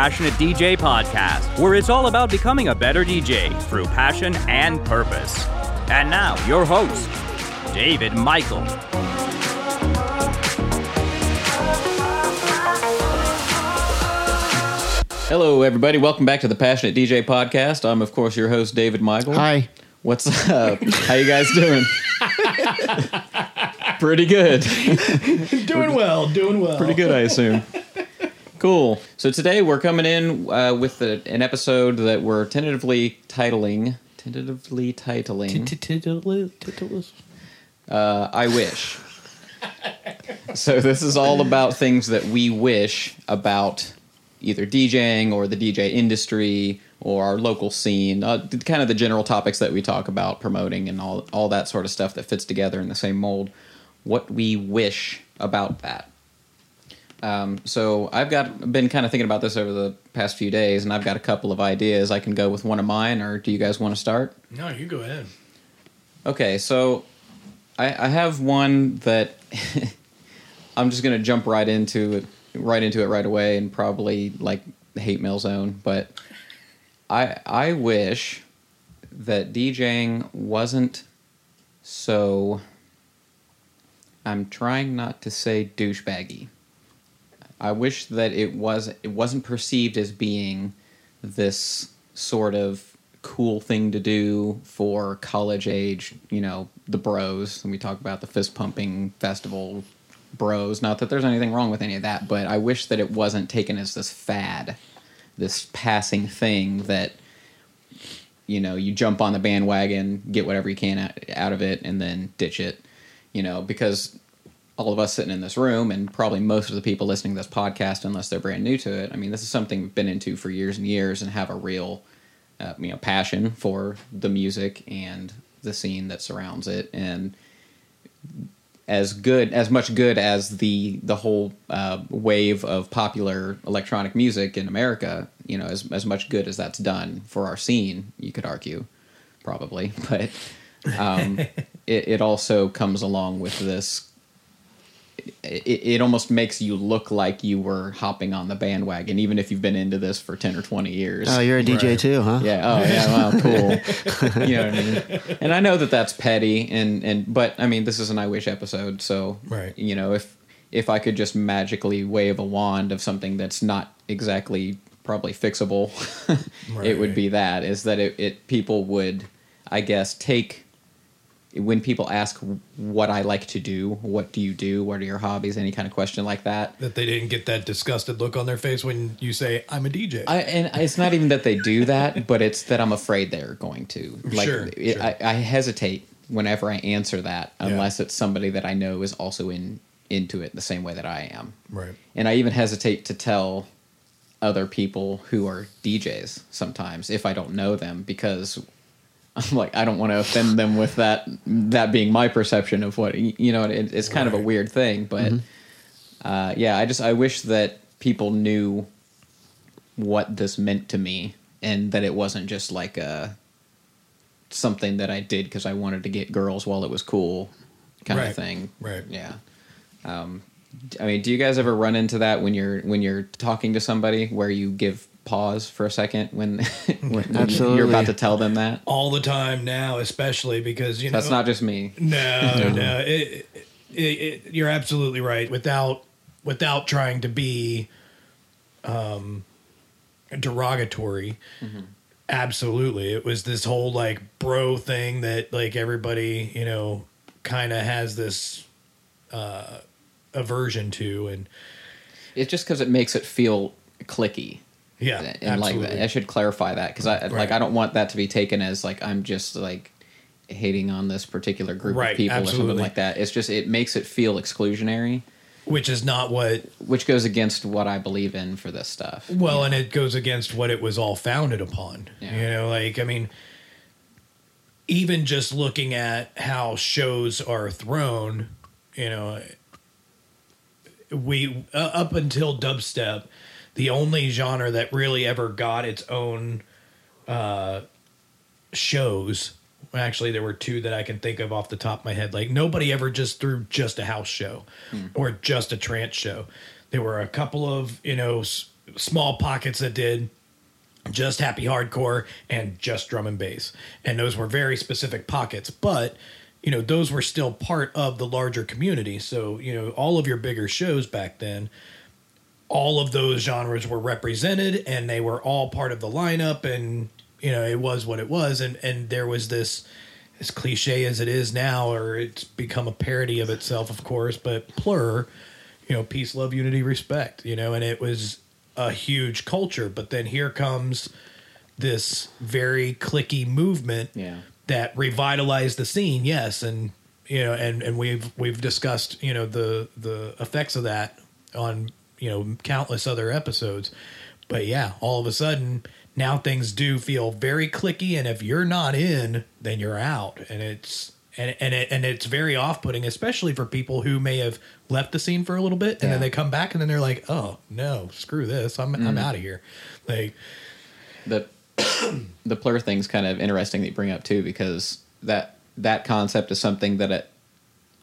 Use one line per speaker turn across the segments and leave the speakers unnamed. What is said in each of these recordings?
Passionate DJ podcast, where it's all about becoming a better DJ through passion and purpose. And now, your host, David Michael.
Hello, everybody. Welcome back to the Passionate DJ podcast. I'm, of course, your host, David Michael.
Hi.
What's up? How you guys doing? Pretty good.
Doing well, doing well.
Pretty good, I assume. Cool. So today we're coming in uh, with a, an episode that we're tentatively titling. Tentatively titling. Uh, I wish. so this is all about things that we wish about either DJing or the DJ industry or our local scene, uh, kind of the general topics that we talk about promoting and all all that sort of stuff that fits together in the same mold. What we wish about that. Um, so I've got been kind of thinking about this over the past few days, and I've got a couple of ideas. I can go with one of mine, or do you guys want to start?
No, you go ahead.
Okay, so I, I have one that I'm just gonna jump right into it, right into it right away, and probably like hate mail zone. But I I wish that DJing wasn't so. I'm trying not to say douchebaggy. I wish that it was it wasn't perceived as being this sort of cool thing to do for college age, you know, the bros. And we talk about the fist pumping festival bros. Not that there's anything wrong with any of that, but I wish that it wasn't taken as this fad, this passing thing that you know, you jump on the bandwagon, get whatever you can out, out of it and then ditch it, you know, because all of us sitting in this room and probably most of the people listening to this podcast unless they're brand new to it. I mean this is something we've been into for years and years and have a real uh, you know passion for the music and the scene that surrounds it. And as good as much good as the the whole uh, wave of popular electronic music in america you know as, as much good as that's done for our scene you could argue probably. But um, it, it also comes along with this it, it almost makes you look like you were hopping on the bandwagon, even if you've been into this for ten or twenty years.
Oh, you're a DJ
Right.
too, huh?
yeah. Oh, yeah. Well, cool. you know what I mean? And I know that that's petty, and and but I mean, this is an I wish episode, so
Right.
You know, if if I could just magically wave a wand of something that's not exactly probably fixable, it would be that. Is that it, it? People would, I guess, take when people ask what I like to do, what do you do, what are your hobbies, any kind of question like that.
That they didn't get that disgusted look on their face when you say, I'm a DJ.
I, and it's not even that they do that, but it's that I'm afraid they're going to. Like,
Sure,
it,
sure.
I, I hesitate whenever I answer that, unless it's somebody that I know is also in into it the same way that I am.
right.
And I even hesitate to tell other people who are DJs sometimes if I don't know them because I'm like I don't want to offend them with that that being my perception of what you know. It, it's kind of a weird thing, but uh, yeah, I just I wish that people knew what this meant to me and that it wasn't just like a something that I did because I wanted to get girls while it was cool kind
Right.
of thing.
Right.
Yeah. Um, I mean, do you guys ever run into that when you're when you're talking to somebody where you give pause for a second when, when when you're about to tell them that?
All the time now, especially because, you know.
That's not just me.
No, no. It, it, it, you're absolutely right. Without without trying to be um, derogatory, absolutely. It was this whole like bro thing that like everybody you know kind of has this uh, aversion to, and
It's just because it makes it feel clicky.
Yeah,
and
absolutely.
that. I should clarify that because I like I don't want that to be taken as like I'm just like hating on this particular group
Right,
of people or something like that. It's just it makes it feel exclusionary,
which is not what
which goes against what I believe in for this stuff.
Well, and it goes against what it was all founded upon.
Yeah.
You know, like I mean, even just looking at how shows are thrown, you know, we uh, up until dubstep, the only genre that really ever got its own uh, shows. Actually, there were two that I can think of off the top of my head. Like nobody ever just threw just a house show or just a trance show. There were a couple of you know s- small pockets that did just happy hardcore and just drum and bass. And those were very specific pockets, but you know, those were still part of the larger community. So, you know, all of your bigger shows back then, all of those genres were represented and they were all part of the lineup and you know, it was what it was and and there was this as cliche as it is now or it's become a parody of itself, of course, but Plur, you know, peace, love, unity, respect, you know, and it was a huge culture, but then here comes this very clicky movement
Yeah.
that revitalized the scene. Yes, and you know, and and we've we've discussed you know the the effects of that on you know countless other episodes. But yeah, all of a sudden now things do feel very clicky, and if you're not in, then you're out, and it's. And and it, and it's very off putting, especially for people who may have left the scene for a little bit, and
Yeah.
then they come back, and then they're like, "Oh no, screw this! I'm I'm mm. out of here." Like,
the the plur thing's kind of interesting that you bring up too because that that concept is something that it,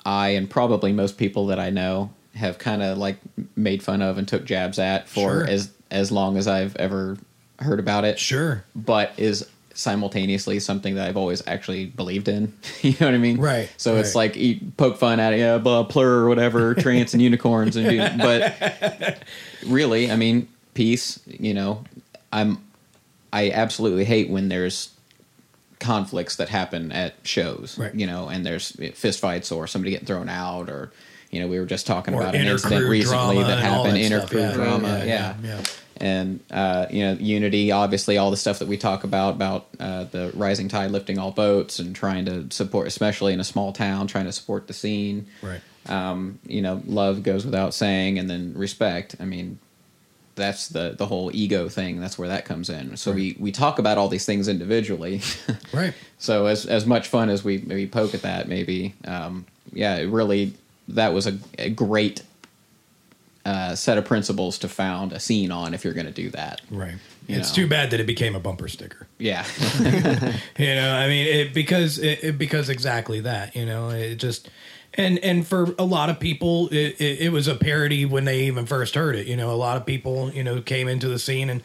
I and probably most people that I know have kind of like made fun of and took jabs at for
Sure.
as as long as I've ever heard about it.
sure,
But is simultaneously something that I've always actually believed in. you know what I mean?
Right,
So it's like you poke fun at it, yeah, blah, plur or whatever, trance and unicorns and do, but really, I mean, peace, you know, I'm I absolutely hate when there's conflicts that happen at shows,
Right.
you know, and there's fist fights or somebody getting thrown out or you know, we were just talking
Or
about an incident recently that happened,
that
inter crew
Yeah,
drama,
yeah,
yeah, and uh, you know unity obviously all the stuff that we talk about about uh, the rising tide lifting all boats and trying to support especially in a small town trying to support the scene.
Right.
um, you know love goes without saying and then respect. I mean that's the the whole ego thing. That's where that comes in. So we we talk about all these things individually.
Right.
so as as much fun as we maybe poke at that maybe um, yeah it really that was a, a great uh, set of principles to found a scene on if you're going to do that
Right.
You
it's
know.
too bad that it became a bumper sticker.
yeah
You know, I mean, it because it, it because exactly that. You know, it just and and for a lot of people, it, it, it was a parody when they even first heard it. You know, a lot of people, you know, came into the scene and.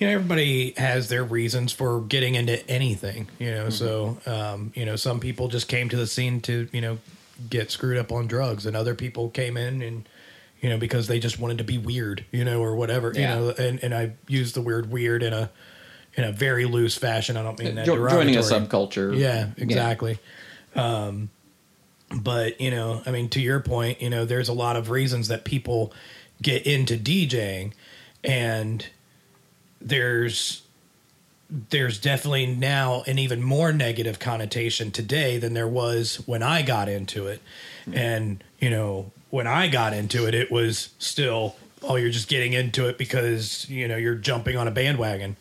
You know, everybody has their reasons for getting into anything. You know, so um, you know, some people just came to the scene to you know get screwed up on drugs, and other people came in and you know because they just wanted to be weird, you know, or whatever.
Yeah.
You know, and and I use the word weird in a in a very loose fashion. I don't mean that
Jo- joining a subculture
Yeah, exactly. Um, but you know, I mean, to your point, you know, there's a lot of reasons that people get into DJing, and there's there's definitely now an even more negative connotation today than there was when I got into it. And, you know, when I got into it, it was still, oh, you're just getting into it because, you know, you're jumping on a bandwagon.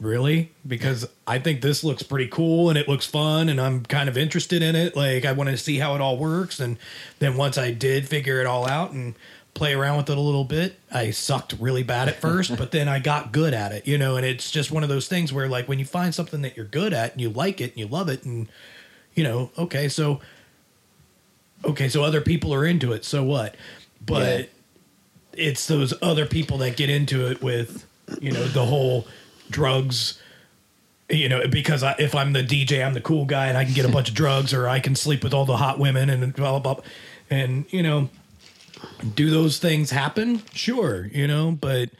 Really? Because I think this looks pretty cool and it looks fun and I'm kind of interested in it. Like, I want to see how it all works. And then once I did figure it all out and play around with it a little bit, I sucked really bad at first, but then I got good at it, you know. And it's just one of those things where, like, when you find something that you're good at and you like it and you love it, and, you know, okay, so, okay, so other people are into it. So what? But
Yeah.
it's those other people that get into it with, you know, the whole drugs you know, because I, if I'm the DJ, I'm the cool guy, and I can get a bunch of drugs, or I can sleep with all the hot women, and blah blah blah. And you know, do those things happen? Sure, you know, but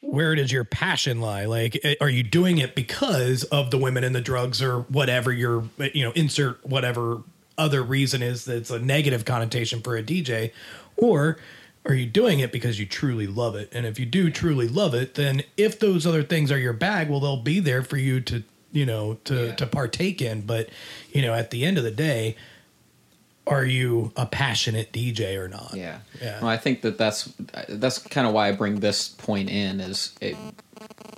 where does your passion lie? Like, eh, are you doing it because of the women and the drugs, or whatever your you know insert whatever other reason is that's a negative connotation for a DJ, or are you doing it because you truly love it? And if you do truly love it, then if those other things are your bag, well, they'll be there for you to, you know, to
Yeah.
to partake in. But you know, at the end of the day, are you a passionate DJ or not?
Yeah,
Yeah.
Well, I think that that's that's kind of why I bring this point in is it,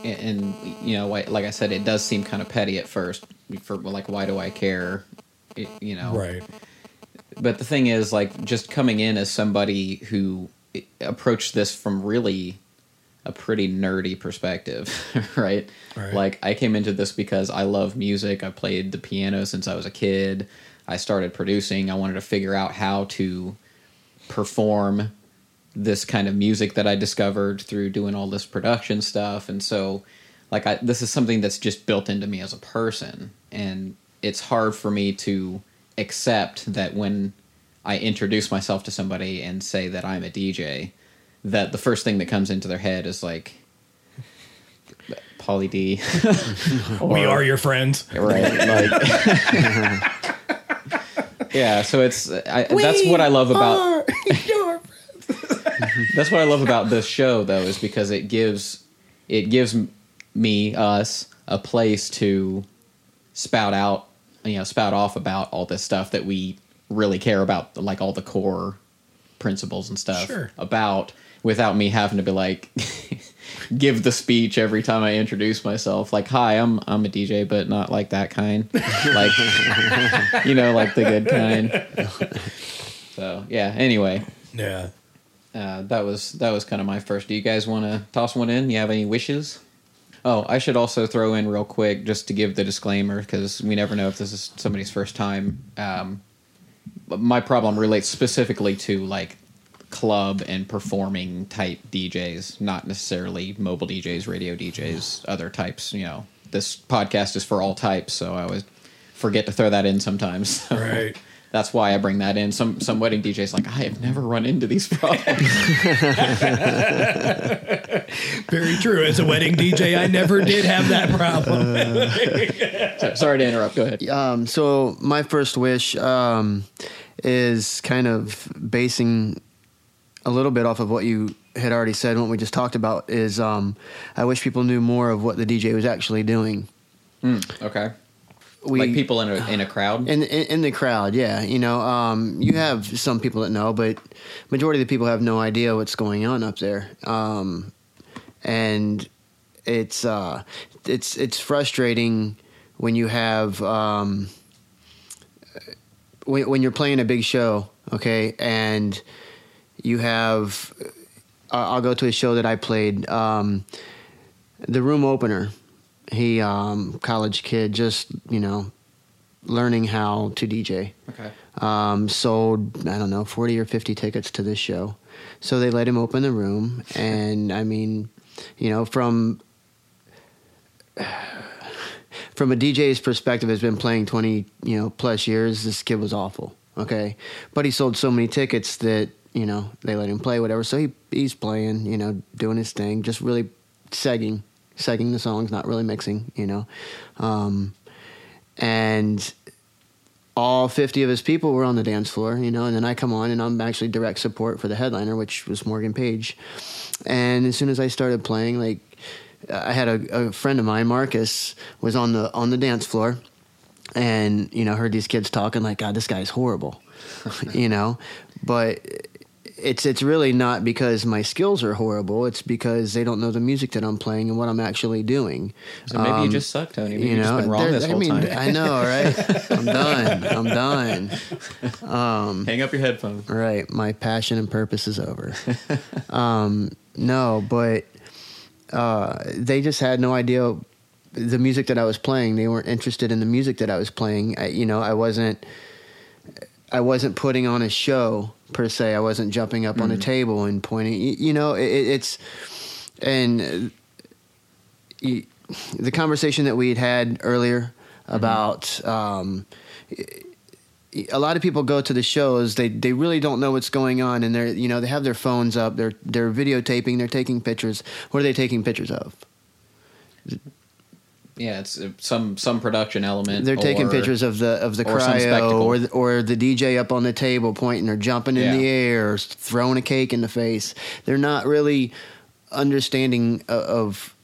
and you know, like like I said, it does seem kind of petty at first. For like, why do I care? It- you know,
Right.
But the thing is, like, just coming in as somebody who approached this from really a pretty nerdy perspective, right?
Right.
Like, I came into this because I love music. I played the piano since I was a kid. I started producing. I wanted to figure out how to perform this kind of music that I discovered through doing all this production stuff, and so like I, this is something that's just built into me as a person, and it's hard for me to accept that when I introduce myself to somebody and say that I'm a DJ, that the first thing that comes into their head is like Pauly D.
we are your friends.
right? Like, yeah. So it's I, that's what I love about that's what I love about this show, though, is because it gives it gives me us a place to spout out, you know, spout off about all this stuff that we really care about, like all the core principles and stuff
Sure.
about, without me having to be like. Give the speech every time I introduce myself. Like, hi, I'm I'm a DJ, but not like that kind. like, you know, like the good kind. So yeah. Anyway,
Yeah.
uh, that was that was kind of my first. Do you guys want to toss one in? You have any wishes? Oh, I should also throw in real quick just to give the disclaimer because we never know if this is somebody's first time. Um, my problem relates specifically to like club and performing type DJs, not necessarily mobile DJs, radio DJs, other types. You know, this podcast is for all types, so I always forget to throw that in sometimes. So
Right.
That's why I bring that in. Some some wedding DJs like I have never run into these problems.
Very true. As a wedding DJ, I never did have that problem.
So- Sorry to interrupt. Go ahead.
Um, so my first wish um, is kind of basing a little bit off of what you had already said. and What we just talked about is um, I wish people knew more of what the DJ was actually doing.
Okay.
We,
like people in a in a crowd.
in, in in the crowd, yeah. You know, um, you have some people that know, but majority of the people have no idea what's going on up there. Um, and it's uh, it's it's frustrating when you have um, when when you're playing a big show, okay, and you have. I- I'll go to a show that I played. Um, the room opener. He um, college kid, just you know, learning how to DJ.
okay.
Um, sold I don't know forty or fifty tickets to this show, so they let him open the room, and I mean, you know, from from a DJ's perspective, has been playing twenty you know plus years. This kid was awful. Okay, but he sold so many tickets that you know they let him play whatever. So he he's playing, you know, doing his thing, just really segging, segging the songs, not really mixing, you know, um, and all 50 of his people were on the dance floor, you know, and then I come on and I'm actually direct support for the headliner, which was Morgan Page. And as soon as I started playing, like I had a, a friend of mine, Marcus, was on the on the dance floor and, you know, heard these kids talking like, God, this guy's horrible. you know, but it's it's really not because my skills are horrible. It's because they don't know the music that I'm playing and what I'm actually doing.
So maybe you
Um,
just suck, Tony. Maybe you have just been wrong
there-
this
I mean,
time.
I know, right? I'm done. I'm done.
Hang up your headphones.
Right. My passion and purpose is over. um, no, but uh, they just had no idea the music that I was playing. They weren't interested in the music that I was playing. I, you know, I wasn't. I wasn't putting on a show per se. I wasn't jumping up on a table and pointing. You, you know, it, it's and uh, you, the conversation that we had had earlier about. Um, a lot of people go to the shows they they really don't know what's going on and they're you know they have their phones up they're they're videotaping they're taking pictures what are they taking pictures of
Yeah, it's uh, some some production element.
they're taking
or-
pictures of the of the
or
cryo
spectacle.
or the, or the DJ up on the table pointing or jumping in
Yeah.
the air or throwing a cake in the face they're not really understanding of, of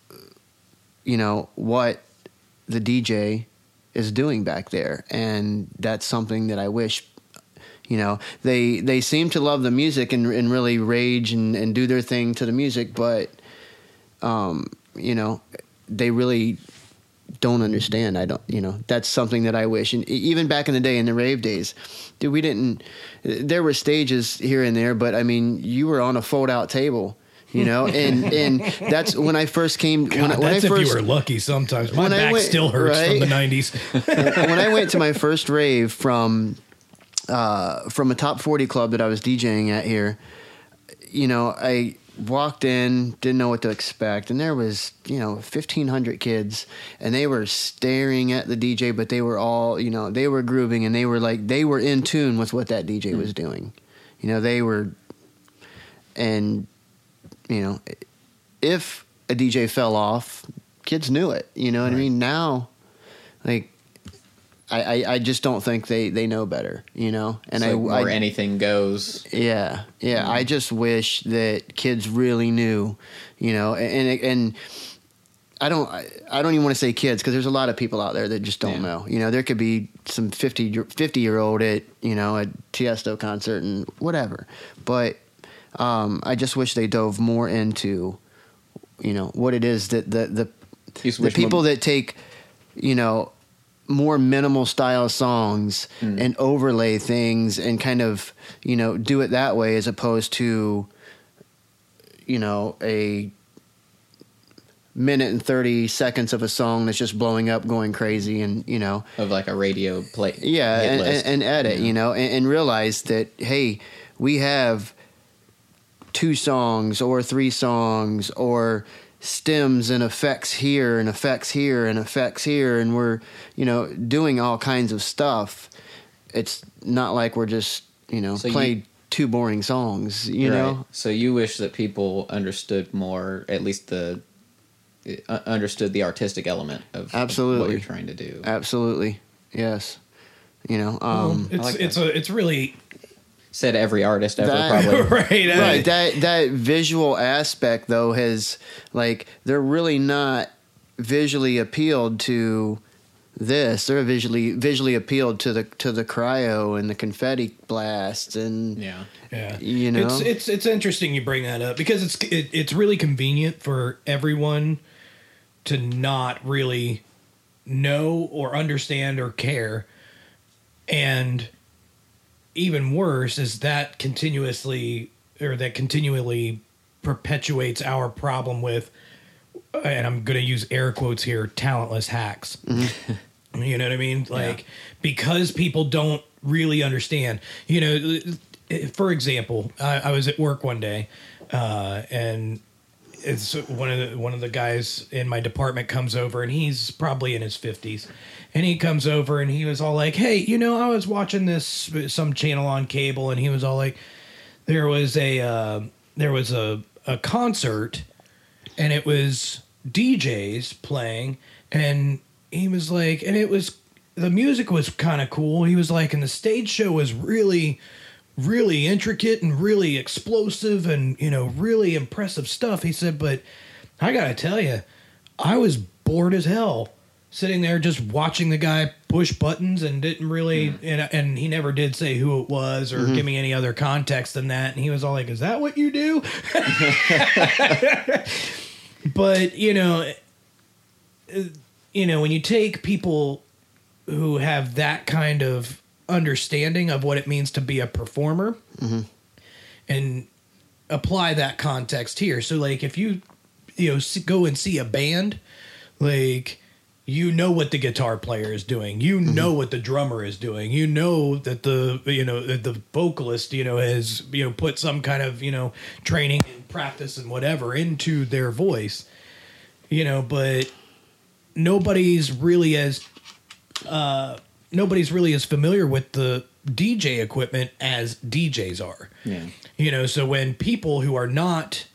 you know what the DJ is doing back there and that's something that I wish you know they they seem to love the music and, and really rage and, and do their thing to the music but um you know they really don't understand i don't you know that's something that i wish and even back in the day in the rave days dude we didn't there were stages here and there but i mean you were on a fold out table you know and and that's when i first came when, I-
God,
when i
that's
first
if you were lucky sometimes. My
when I
back
went-
still hurts from the 90s.
when I went to my first rave from uh, from a top forty club that I was DJing at here, you know, I walked in, didn't know what to expect, and there was, you know, 1,500 kids, and they were staring at the DJ, but they were all, you know, they were grooving, and they were like, they were in tune with what that DJ hmm. was doing. You know, they were, and, you know, if a DJ fell off, kids knew it. You know what I mean? Now, like, I, I, I just don't think they, they know better, you know? And
It's
I,
like more
I
anything goes.
yeah, yeah. I just wish that kids really knew, you know, and and I don't I, don't even want to say kids because there's a lot of people out there that just don't
Yeah.
know. You know, there could be some 50 year, 50 year old at you know a Tiesto concert and whatever, but um, I just wish they dove more into, you know, what it is that the the the people
more-
that take, you know, more minimal style songs
Mm.
and overlay things and kind of, you know, do it that way as opposed to, you know, a minute and 30 seconds of a song that's just blowing up, going crazy, and, you know,
of like a radio play.
yeah, and, and, and edit, you know, and, and realize that hey, we have two songs or three songs or stems and effects here and effects here and effects here, and we're you know doing all kinds of stuff. It's not like we're just you know
So you-
playing two boring songs, you
Right.
know.
So you wish that people understood more, at least the uh, understood the artistic element of of what you're trying to do.
Absolutely, yes. You know, um,
it's
like
it's a it's really
Said every artist ever,
That-
probably.
right. uh,
right that that visual aspect though has like they're really not visually appealed to this they're visually visually appealed to the to the cryo and the confetti blasts and
Yeah.
Yeah,
You know?
it's it's it's interesting you bring that up because it's it, it's really convenient for everyone to not really know or understand or care, and even worse is that continuously or that continually perpetuates our problem with, and I'm going to use air quotes here, talentless hacks. You know what I mean? Like because people don't really understand. You know, for example, I, I was at work one day, uh, and it's one of the one of the guys in my department comes over, and he's probably in his fifties, and he comes over and he was all like, "Hey, you know, I was watching this some channel on cable, and he was all like, there was a uh, there was a a concert." and it was DJs playing, and he was like, and it was the music was kind of cool. He was like, and the stage show was really, really intricate and really explosive, and you know, really impressive stuff. He said, but I gotta tell you, I was bored as hell sitting there just watching the guy push buttons and didn't really mm-hmm. and, and he never did say who it was or mm-hmm. give me any other context than that. And he was all like is that what you do? But you know you know when you take people who have that kind of understanding of what it means to be a performer mm-hmm. and apply that context here. So like if you you know go and see a band like you know what the guitar player is doing. You know what the drummer is doing. You know that the you know that the vocalist you know has you know put some kind of you know training and practice and whatever into their voice you know but nobody's really as uh nobody's really as familiar with the DJ equipment as DJs are.
Yeah.
you know, so when people who are not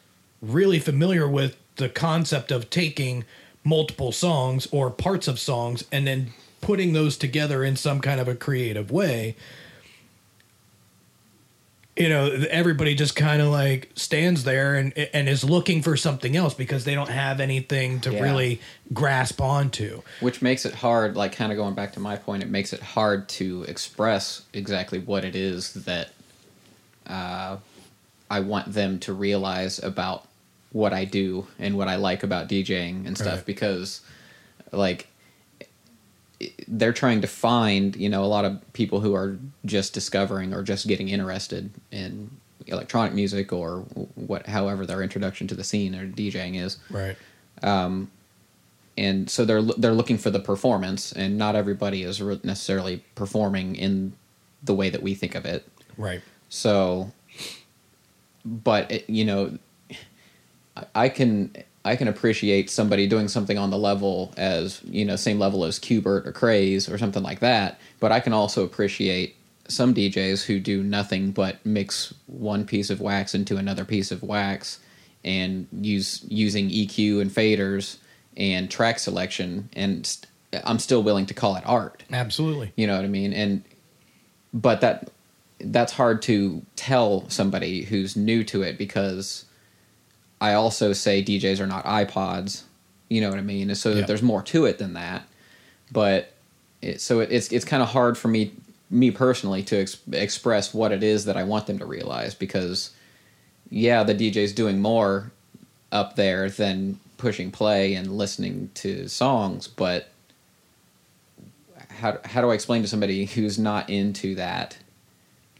really familiar with the concept of taking multiple songs or parts of songs and then putting those together in some kind of a creative way, you know, everybody just kind of like stands there and and is looking for something else because they don't have anything to
Yeah.
really grasp onto.
Which makes it hard, like kind of going back to my point, it makes it hard to express exactly what it is that uh, I want them to realize about what I do and what I like about DJing and stuff
Right.
because, like, they're trying to find, you know, a lot of people who are just discovering or just getting interested in electronic music or what, however their introduction to the scene or DJing is
Right.
um, and so they're they're looking for the performance, and not everybody is necessarily performing in the way that we think of it.
Right.
So but it, you know, I- can I can appreciate somebody doing something on the level as you know same level as Qbert or Craze or something like that. But I can also appreciate some DJs who do nothing but mix one piece of wax into another piece of wax and use using EQ and faders and track selection and st- I'm still willing to call it art.
Absolutely.
You know what I mean? And but that that's hard to tell somebody who's new to it because I also say DJs are not iPods. You know what I mean? So that
Yeah.
there's more to it than that. But it, so it, it's it's kind of hard for me me personally to ex- express what it is that I want them to realize because yeah, the DJ's doing more up there than pushing play and listening to songs, but how how do I explain to somebody who's not into that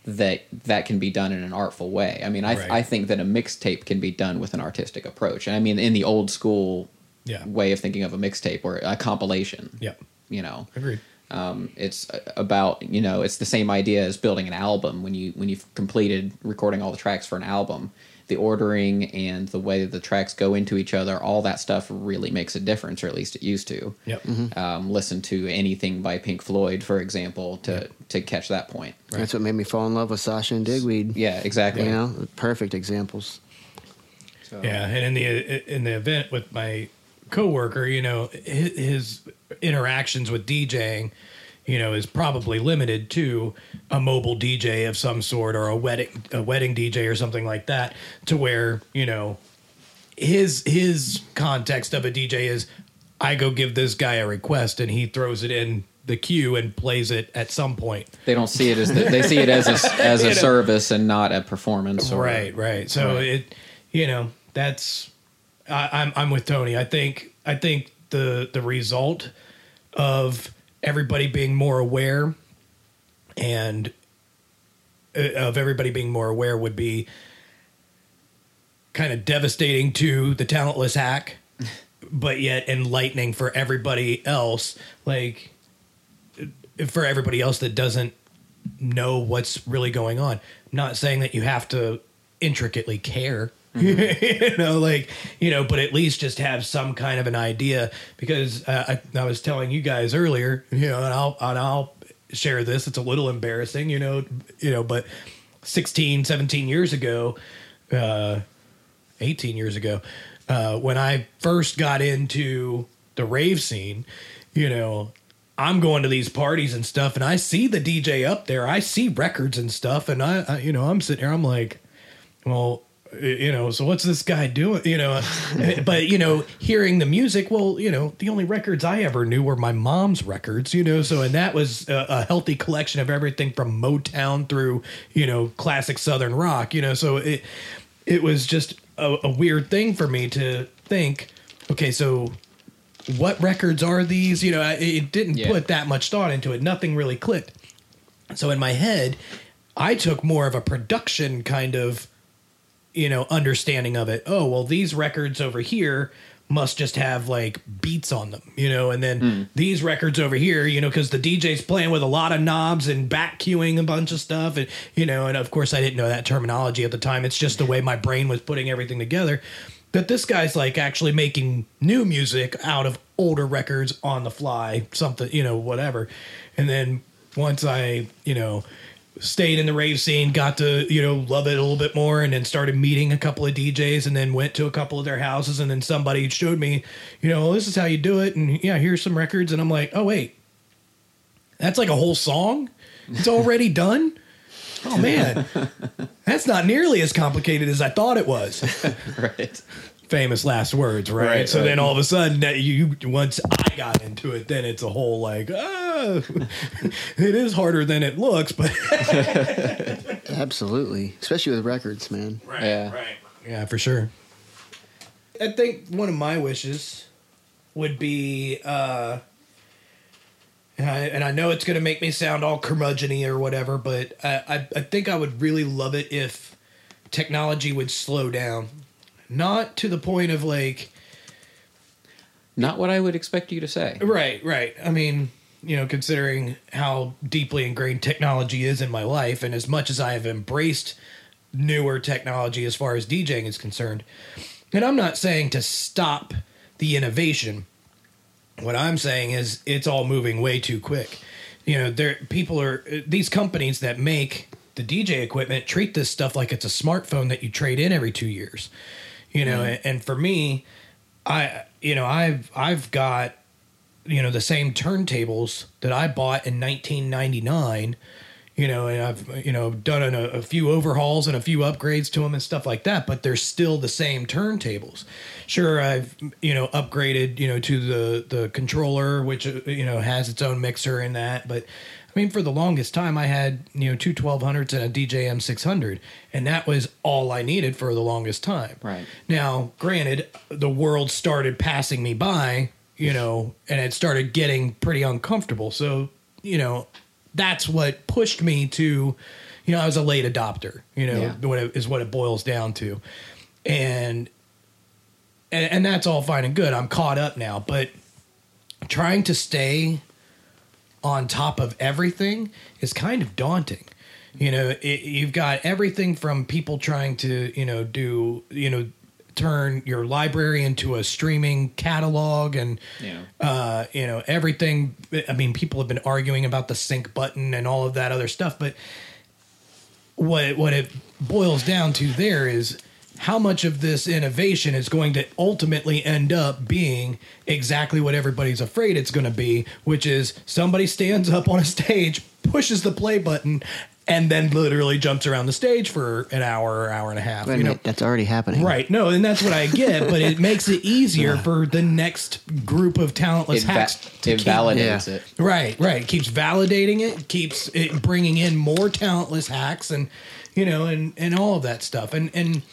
that that can be done in an artful way? I mean, I
Right.
I think that a mixtape can be done with an artistic approach. And I mean, in the old school
Yeah.
way of thinking of a mixtape or a compilation.
Yeah.
You know,
Agreed.
um, it's about you know it's the same idea as building an album when you when you've completed recording all the tracks for an album the ordering and the way the tracks go into each other all that stuff really makes a difference or at least it used to
Yep.
um, listen to anything by pink floyd for example to to catch that point
That's what made me fall in love with Sasha and Digweed.
yeah exactly
You know, perfect examples.
So-
Yeah, and in the in the event with my coworker, you know, his, his interactions with DJing, you know, is probably limited to a mobile DJ of some sort or a wedding a wedding DJ or something like that, to where you know his his context of a DJ is I go give this guy a request and he throws it in the queue and plays it at some point.
they don't see it as the, they see it as a, as a
You know.
service and not a performance or,
right right so
Right.
it you know that's I, i'm i'm with tony i think i think the the result of everybody being more aware and uh, of everybody being more aware would be kind of devastating to the talentless hack but yet enlightening for everybody else like for everybody else that doesn't know what's really going on. I'm not saying that you have to intricately care. you know, like you know, but at least just have some kind of an idea. Because uh, I, I was telling you guys earlier, you know, and I'll and I'll share this. It's a little embarrassing, you know, you know, but 16, 17 years ago, uh, 18 years ago, uh, when I first got into the rave scene, you know, I'm going to these parties and stuff, and I see the DJ up there. I see records and stuff, and I, I you know, I'm sitting here, I'm like, well, you know, so what's this guy doing? You know, but you know, hearing the music, well, you know, the only records I ever knew were my mom's records, you know, so and that was a, a healthy collection of everything from Motown through, you know, classic Southern rock, you know, so it it was just a, a weird thing for me to think, okay, so what records are these? You know, I- it didn't
Yeah.
put that much thought into it. Nothing really clicked. So in my head, I took more of a production kind of, you know, understanding of it. Oh, well, these records over here must just have like beats on them, you know, and then hmm. these records over here, you know, because the DJ's playing with a lot of knobs and back cueing a bunch of stuff, and you know, and of course I didn't know that terminology at the time. It's just the way my brain was putting everything together. That this guy's like actually making new music out of older records on the fly, something, you know, whatever. And then once I, you know, stayed in the rave scene, got to, you know, love it a little bit more, and then started meeting a couple of DJs and then went to a couple of their houses. And then somebody showed me, you know, this is how you do it. And yeah, here's some records. And I'm like, oh, wait, that's like a whole song? It's already done? Oh, man. That's not nearly as complicated as I thought it was.
right
Famous last words, right?
Right,
so
right.
then all of a sudden, that you once I got into it, then it's a whole like, ah, it is harder than it looks, but
Absolutely, especially with records, man.
Right,
Yeah.
right. Yeah, for sure. I think one of my wishes would be, uh, and I, and I know it's going to make me sound all curmudgeony or whatever, but I, I, I think I would really love it if technology would slow down. Not to the point of like,
not what I would expect you to say
Right, right. I mean, you know, considering how deeply ingrained technology is in my life, and as much as I have embraced newer technology as far as DJing is concerned. And I'm not saying to stop the innovation. What I'm saying is it's all moving way too quick. You know, there people are these companies that make the DJ equipment treat this stuff like it's a smartphone that you trade in every 2 years. You know, and, and for me, I you know, I've I've got you know the same turntables that I bought in 1999 you know, and I've you know done a, a, few overhauls and a few upgrades to them and stuff like that, but they're still the same turntables. Sure, I've you know upgraded you know to the the controller, which uh, you know has its own mixer in that, but. I mean, for the longest time, I had you know two 1200s and a DJM 600, and that was all I needed for the longest time.
Right
now, granted, the world started passing me by, you know, and it started getting pretty uncomfortable. So, you know, that's what pushed me to, you know, I was a late adopter, you know, yeah. what it, is what it boils down to. And, and, and that's all fine and good. I'm caught up now, but trying to stay on top of everything is kind of daunting. You know, it, you've got everything from people trying to, you know, do, you know, turn your library into a streaming catalog and yeah. uh, you know everything i mean people have been arguing about the sync button and all of that other stuff but what what it boils down to there is how much of this innovation is going to ultimately end up being exactly what everybody's afraid it's going to be, which is somebody stands up on a stage, pushes the play button, and then literally jumps around the stage for an hour or an hour and a half.
Wait you know, that's already happening,
right? No, and that's what I get. but it makes it easier yeah. for the next group of talentless
it
hacks.
Va- to it keep, validates yeah. it,
right? Right. It keeps validating it. Keeps it bringing in more talentless hacks, and you know, and and all of that stuff. And and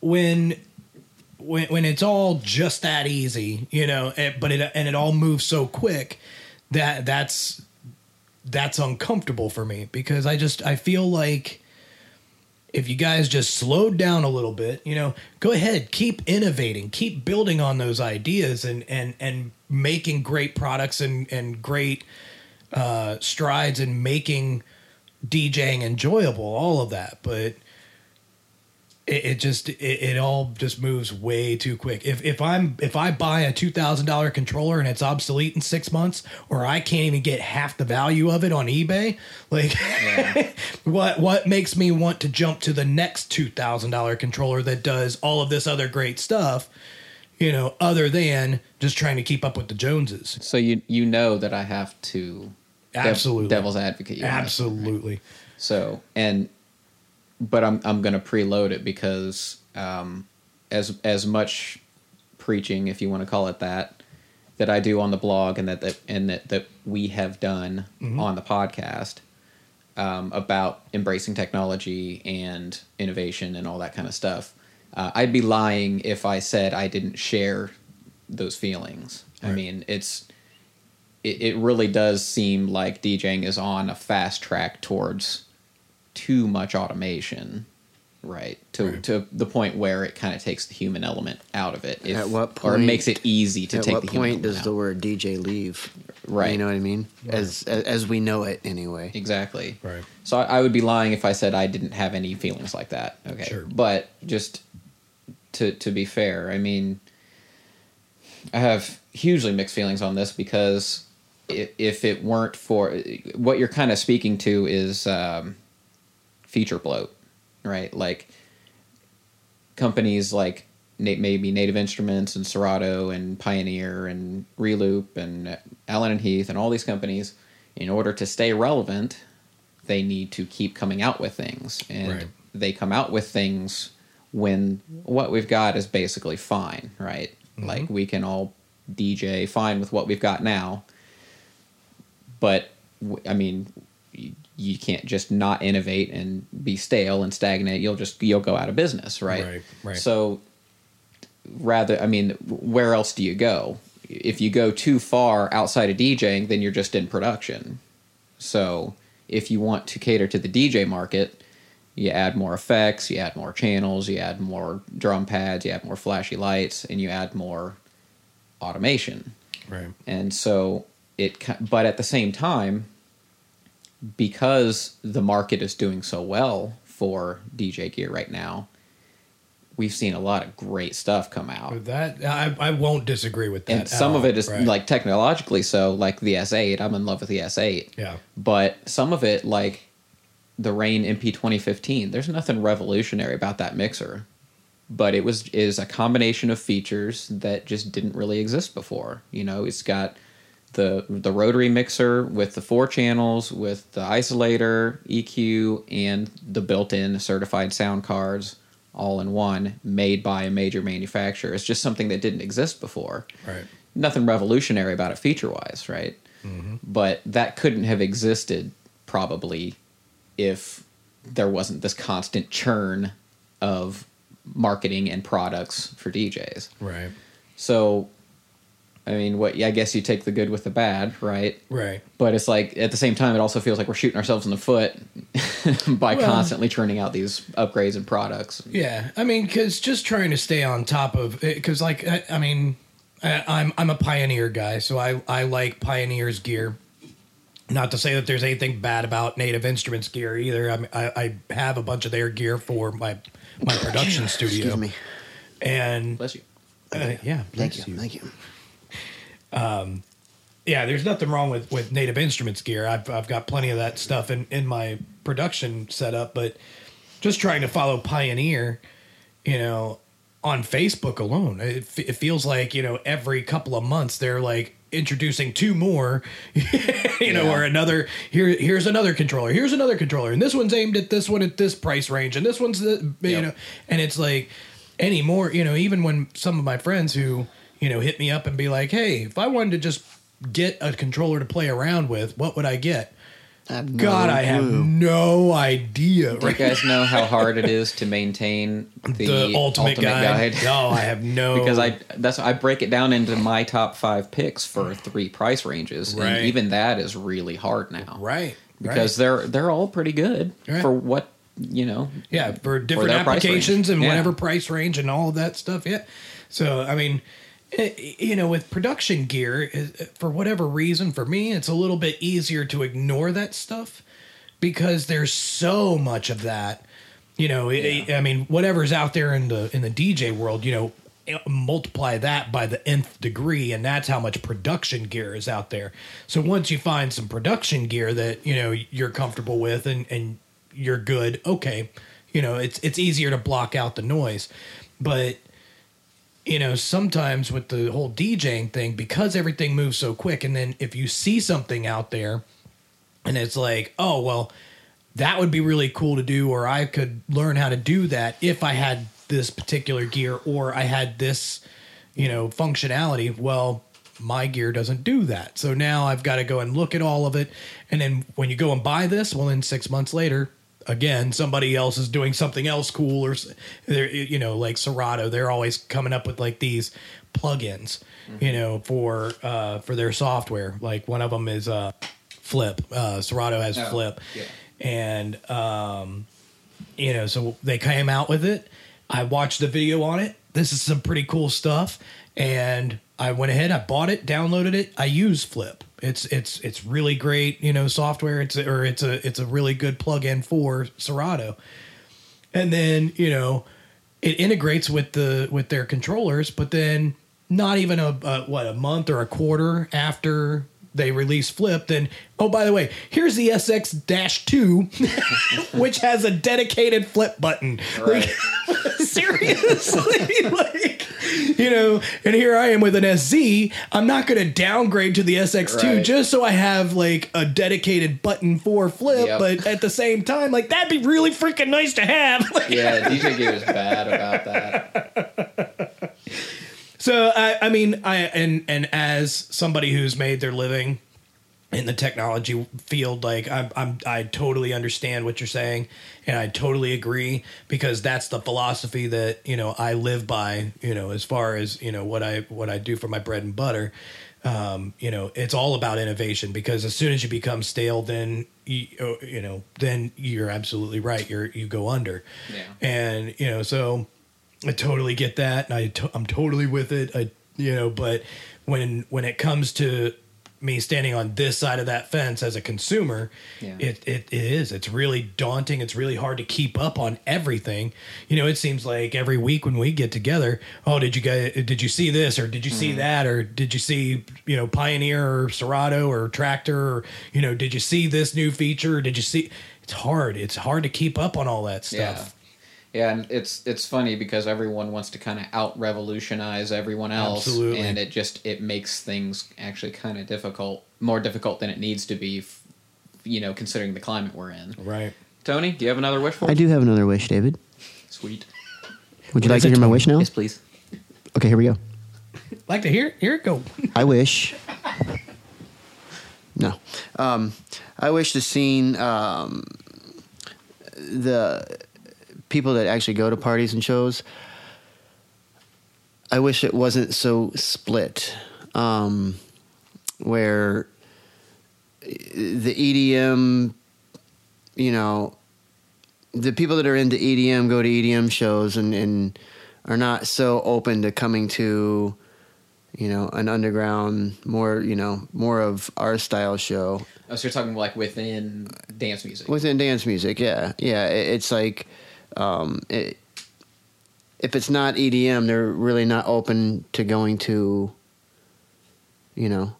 when when when it's all just that easy, you know, it, but it and it all moves so quick that that's that's uncomfortable for me because I just I feel like if you guys just slowed down a little bit, you know, go ahead, keep innovating, keep building on those ideas and and and making great products and and great uh, strides and making DJing enjoyable, all of that. But it, it just it, it, all just moves way too quick. If if I'm if I buy a two thousand dollar controller and it's obsolete in six months, or I can't even get half the value of it on eBay, like yeah. what what makes me want to jump to the next two thousand dollar controller that does all of this other great stuff? You know, other than just trying to keep up with the Joneses.
So you you know that I have to
absolutely
devil's advocate. You.
Absolutely.
Right? So and but I'm I'm going to preload it because um, as as much preaching, if you want to call it that, that I do on the blog and that that and that that we have done mm-hmm. on the podcast um, about embracing technology and innovation and all that kind of stuff. Uh, I'd be lying if I said I didn't share those feelings. Right. I mean, it's it, it really does seem like DJing is on a fast track towards too much automation, right? To right. to the point where it kind of takes the human element out of it.
If, at what point,
or makes it easy to
take
the
human point does out. the word DJ leave?
Right.
You know what I mean? Right. As, as, as we know it anyway.
Exactly.
Right.
So I, I, would be lying if I said I didn't have any feelings like that. Okay.
Sure.
But just to to be fair, I mean, I have hugely mixed feelings on this because if it weren't for what you're kind of speaking to is um, feature bloat, right? Like companies like maybe Native Instruments and Serato and Pioneer and Reloop and Allen and Heath and all these companies, in order to stay relevant, they need to keep coming out with things, and right. they come out with things when what we've got is basically fine, right? Mm-hmm. Like we can all DJ fine with what we've got now, but I mean, you can't just not innovate and be stale and stagnate. You'll just you'll go out of business, right?
Right. Right.
So rather, I mean, where else do you go? If you go too far outside of DJing, then you're just in production. So if you want to cater to the DJ market, you add more effects, you add more channels, you add more drum pads, you add more flashy lights, and you add more automation.
Right.
And so it, but at the same time, because the market is doing so well for DJ gear right now, we've seen a lot of great stuff come out.
That, I, I won't disagree with that.
and some of it is
Right.
like technologically so, like the S8. I'm in love with the S8.
yeah,
But some of it, like the Rane MP 2015, there's nothing revolutionary about that mixer. But it was is a combination of features that just didn't really exist before. You know, it's got the the rotary mixer with the four channels, with the isolator, EQ, and the built-in certified sound cards, all in one, made by a major manufacturer. It's just something that didn't exist before
right.
nothing revolutionary about it feature wise, right? Mm-hmm. But that couldn't have existed probably if there wasn't this constant churn of marketing and products for DJs.
Right.
So, I mean, what I guess you take the good with the bad, right?
Right.
But it's like at the same time, it also feels like we're shooting ourselves in the foot by
Well-
constantly churning out these upgrades and products.
Yeah, I mean, because just trying to stay on top of because, like, I, I mean, I, I'm I'm a Pioneer guy, so I I like Pioneer's gear. Not to say that there's anything bad about Native Instruments gear either. I mean, I, I have a bunch of their gear for my my production studio,
Excuse me.
and
Bless you.
uh, yeah,
Thank
bless
you. Thank you.
Um, yeah, there's nothing wrong with with Native Instruments gear. I've I've got plenty of that stuff in in my production setup, but just trying to follow Pioneer, you know, on Facebook alone, it, f- it feels like you know every couple of months they're like introducing two more, you know,
Yeah.
or another. Here, here's another controller. Here's another controller, and this one's aimed at this one at this price range, and this one's the you
Yep.
know, and it's like anymore. You know, even when some of my friends who you know hit me up and be like, hey, if I wanted to just get a controller to play around with, what would I get?
I have no
God, I have no idea.
Do you
right?
guys know how hard it is to maintain the,
the, ultimate, guide. No, I have no
because I that's I break it down into my top five picks for three price ranges,
Right.
and even that is really hard now,
right
Because
right.
they're they're all pretty good
Right.
for what you know.
yeah for different
their price
applications and
Yeah.
whatever price range and all of that stuff. Yeah, so I mean. You know, with production gear, for whatever reason, for me, it's a little bit easier to ignore that stuff because there's so much of that. You know, I- I mean, whatever's out there in the in the DJ world, you know, multiply that by the nth degree, and that's how much production gear is out there. So once you find some production gear that you know you're comfortable with and and you're good, okay, you know, it's it's easier to block out the noise, but you know, sometimes with the whole DJing thing, because everything moves so quick, and then if you see something out there and it's like, oh, well, that would be really cool to do, or I could learn how to do that if I had this particular gear or I had this, you know, functionality. Well, my gear doesn't do that. So now I've got to go and look at all of it. And then when you go and buy this, well, then six months later, again, somebody else is doing something else cool, or they're, you know, like Serato, they're always coming up with like these plugins, you know, for uh, for their software. Like one of them is uh, Flip. Uh, Serato has
Oh,
Flip,
yeah.
and um, you know, so they came out with it. I watched the video on it. This is some pretty cool stuff, and I went ahead. I bought it, downloaded it. I use Flip. It's it's it's really great, you know, software. It's or it's a it's a really good plugin for Serato. And then you know, it integrates with the with their controllers, but then not even a, a what a month or a quarter after they release Flip, then oh by the way, here's the SX 2 which has a dedicated flip button.
Right.
Like, seriously, like you know, and here I am with an SZ. I'm not going to downgrade to the SX2
Right.
just so I have like a dedicated button for Flip,
Yep.
but at the same time, like that'd be really freaking nice to have. Like,
Yeah, DJ Gear is bad about that.
So I, I mean, I and and as somebody who's made their living in the technology field, like I'm, I'm I totally understand what you're saying, and I totally agree because that's the philosophy that you know I live by. You know, as far as you know what I what I do for my bread and butter. Um, you know, it's all about innovation because as soon as you become stale, then you, you know, then you're absolutely right. You're you go under,
Yeah.
and you know, so I totally get that, and I to- I'm totally with it. I you know, but when when it comes to me standing on this side of that fence as a consumer,
Yeah.
it, it it is. It's really daunting. It's really hard to keep up on everything. You know, it seems like every week when we get together, oh, did you guys did you see this or did you see mm. that or did you see you know Pioneer or Serato or Traktor or you know did you see this new feature? Or did you see? It's hard. It's hard to keep up on all that stuff.
Yeah, and it's it's funny because everyone wants to kind of out revolutionize everyone else,
Absolutely.
and it just it makes things actually kind of difficult, more difficult than it needs to be, f- you know, considering the climate we're in.
Right.
Tony, do you have another wish for?
I do have another wish, David.
Sweet.
Would you
What
like to hear my wish now?
Yes, please.
Okay, here we go.
Like to hear hear it go.
I wish. No. Um, I wish the scene, um, the people that actually go to parties and shows, I wish it wasn't so split. Um, where the EDM, you know, the people that are into EDM go to EDM shows and, and are not so open to coming to you know, an underground, more, you know, more of our style show
Oh, so you're talking like within dance music.
within dance music. Yeah, yeah. It's like, um, it, if it's not EDM, they're really not open to going to, you know,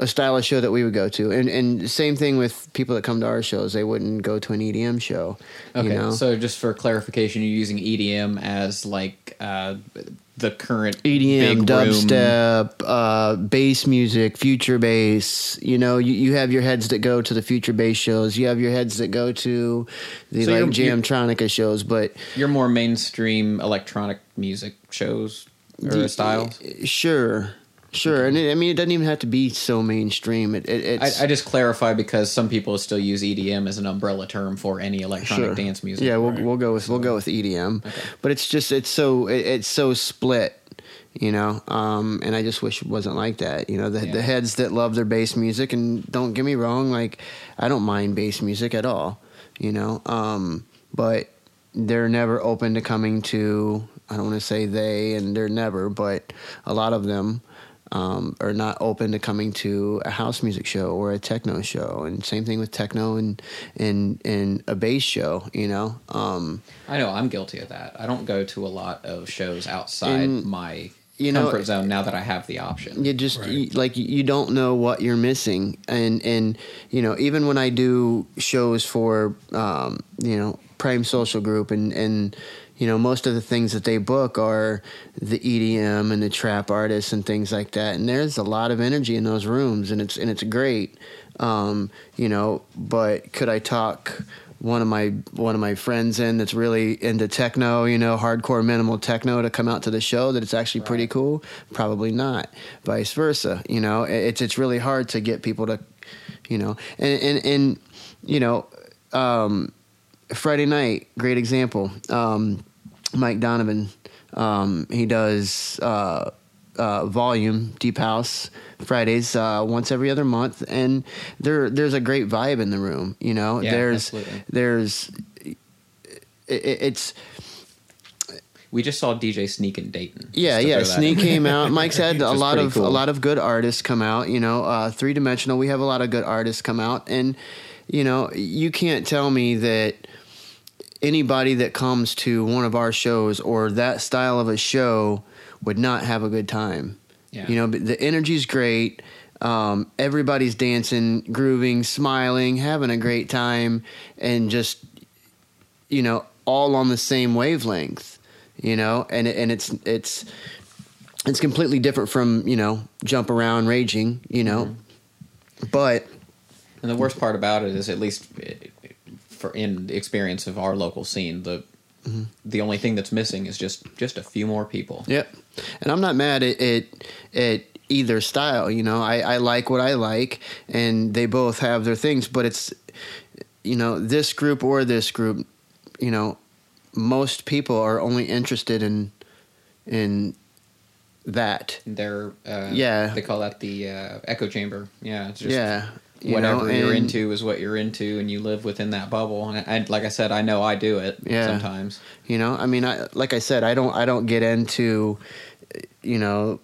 a style of show that we would go to. And and same thing with people that come to our shows. They wouldn't go to an EDM show.
Okay,
You know?
so just for clarification, you're using EDM as like uh, the current
EDM, dubstep, uh, bass music, future bass. You know, you, you have your heads that go to the future bass shows. You have your heads that go to the
So
like Jamtronica shows. But
You're more mainstream electronic music shows or
the-
styles.
sure, sure. And it, I mean, it doesn't even have to be so mainstream. It, it it's
I, I just clarify because some people still use EDM as an umbrella term for any electronic
sure.
dance music.
Yeah, we'll we'll go with we'll go with EDM. But it's just it's so it, it's so split. You know, um, and I just wish it wasn't like that. You know, the
Yeah.
the heads that love their bass music, and don't get me wrong, like I don't mind bass music at all. You know, um, but they're never open to coming to. I don't want to say they, and they're never, but a lot of them um, are not open to coming to a house music show or a techno show, and same thing with techno and and and a bass show. You know, um,
I know I'm guilty of that. I don't go to a lot of shows outside
And,
my
you know,
comfort zone now that I have the option.
you just
Right.
you, like you don't know what you're missing and and you know even when i do shows for um you know prime social group and and you know most of the things that they book are the edm and the trap artists and things like that and there's a lot of energy in those rooms and it's and it's great um you know but could i talk one of my one of my friends in that's really into techno, you know, hardcore minimal techno to come out to the show that it's actually pretty cool? Probably not. Vice versa, you know, It- it's it's really hard to get people to, you know, and and, and you know, um, Friday night, great example. Um, Mike Donovan, um, he does uh, uh, volume deep house Fridays uh, once every other month, and there there's a great vibe in the room. You know,
Yeah,
there's
absolutely.
there's it, it's
We just saw DJ Sneak in Dayton.
yeah, yeah. Sneak came out. Mike's had a lot of
cool.
a lot of good artists come out. You know, uh, three dimensional. We have a lot of good artists come out, and you know, you can't tell me that anybody that comes to one of our shows or that style of a show would not have a good time.
Yeah.
You know, the energy's great. Um, everybody's dancing, grooving, smiling, having a great time, and just you know, all on the same wavelength. You know, and and it's it's it's completely different from you know jump around raging. You know,
Mm-hmm.
but
And the worst part about it is, at least for in the experience of our local scene, the
Mm-hmm.
the only thing that's missing is just just a few more people.
Yep. And I'm not mad at at, at either style. You know, I, I like what I like, and they both have their things. But it's, you know, this group or this group, you know, most people are only interested in in that.
They're uh,
Yeah.
they call that the uh, echo chamber. Yeah, it's just
yeah. You
whatever
know,
you're into is what you're into, and you live within that bubble. And I, like I said, I know I do it
Yeah.
sometimes.
You know, I mean, I like I said, I don't I don't get into, you know,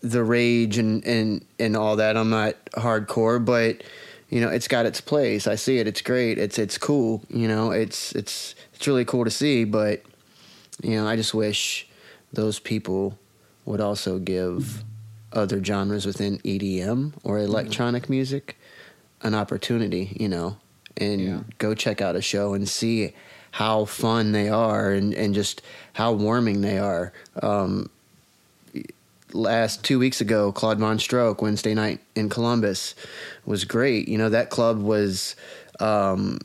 the rage and and and all that. I'm not hardcore, but you know, it's got its place. I see it. It's great. It's it's cool. You know, it's it's it's really cool to see. But you know, I just wish those people would also give other genres within EDM or
Mm-hmm.
electronic music an opportunity. You know, and
Yeah.
go check out a show and see how fun they are and, and just how warming they are. Um, last two weeks ago, Claude VonStroke, Wednesday night in Columbus, was great. You know, that club was, um,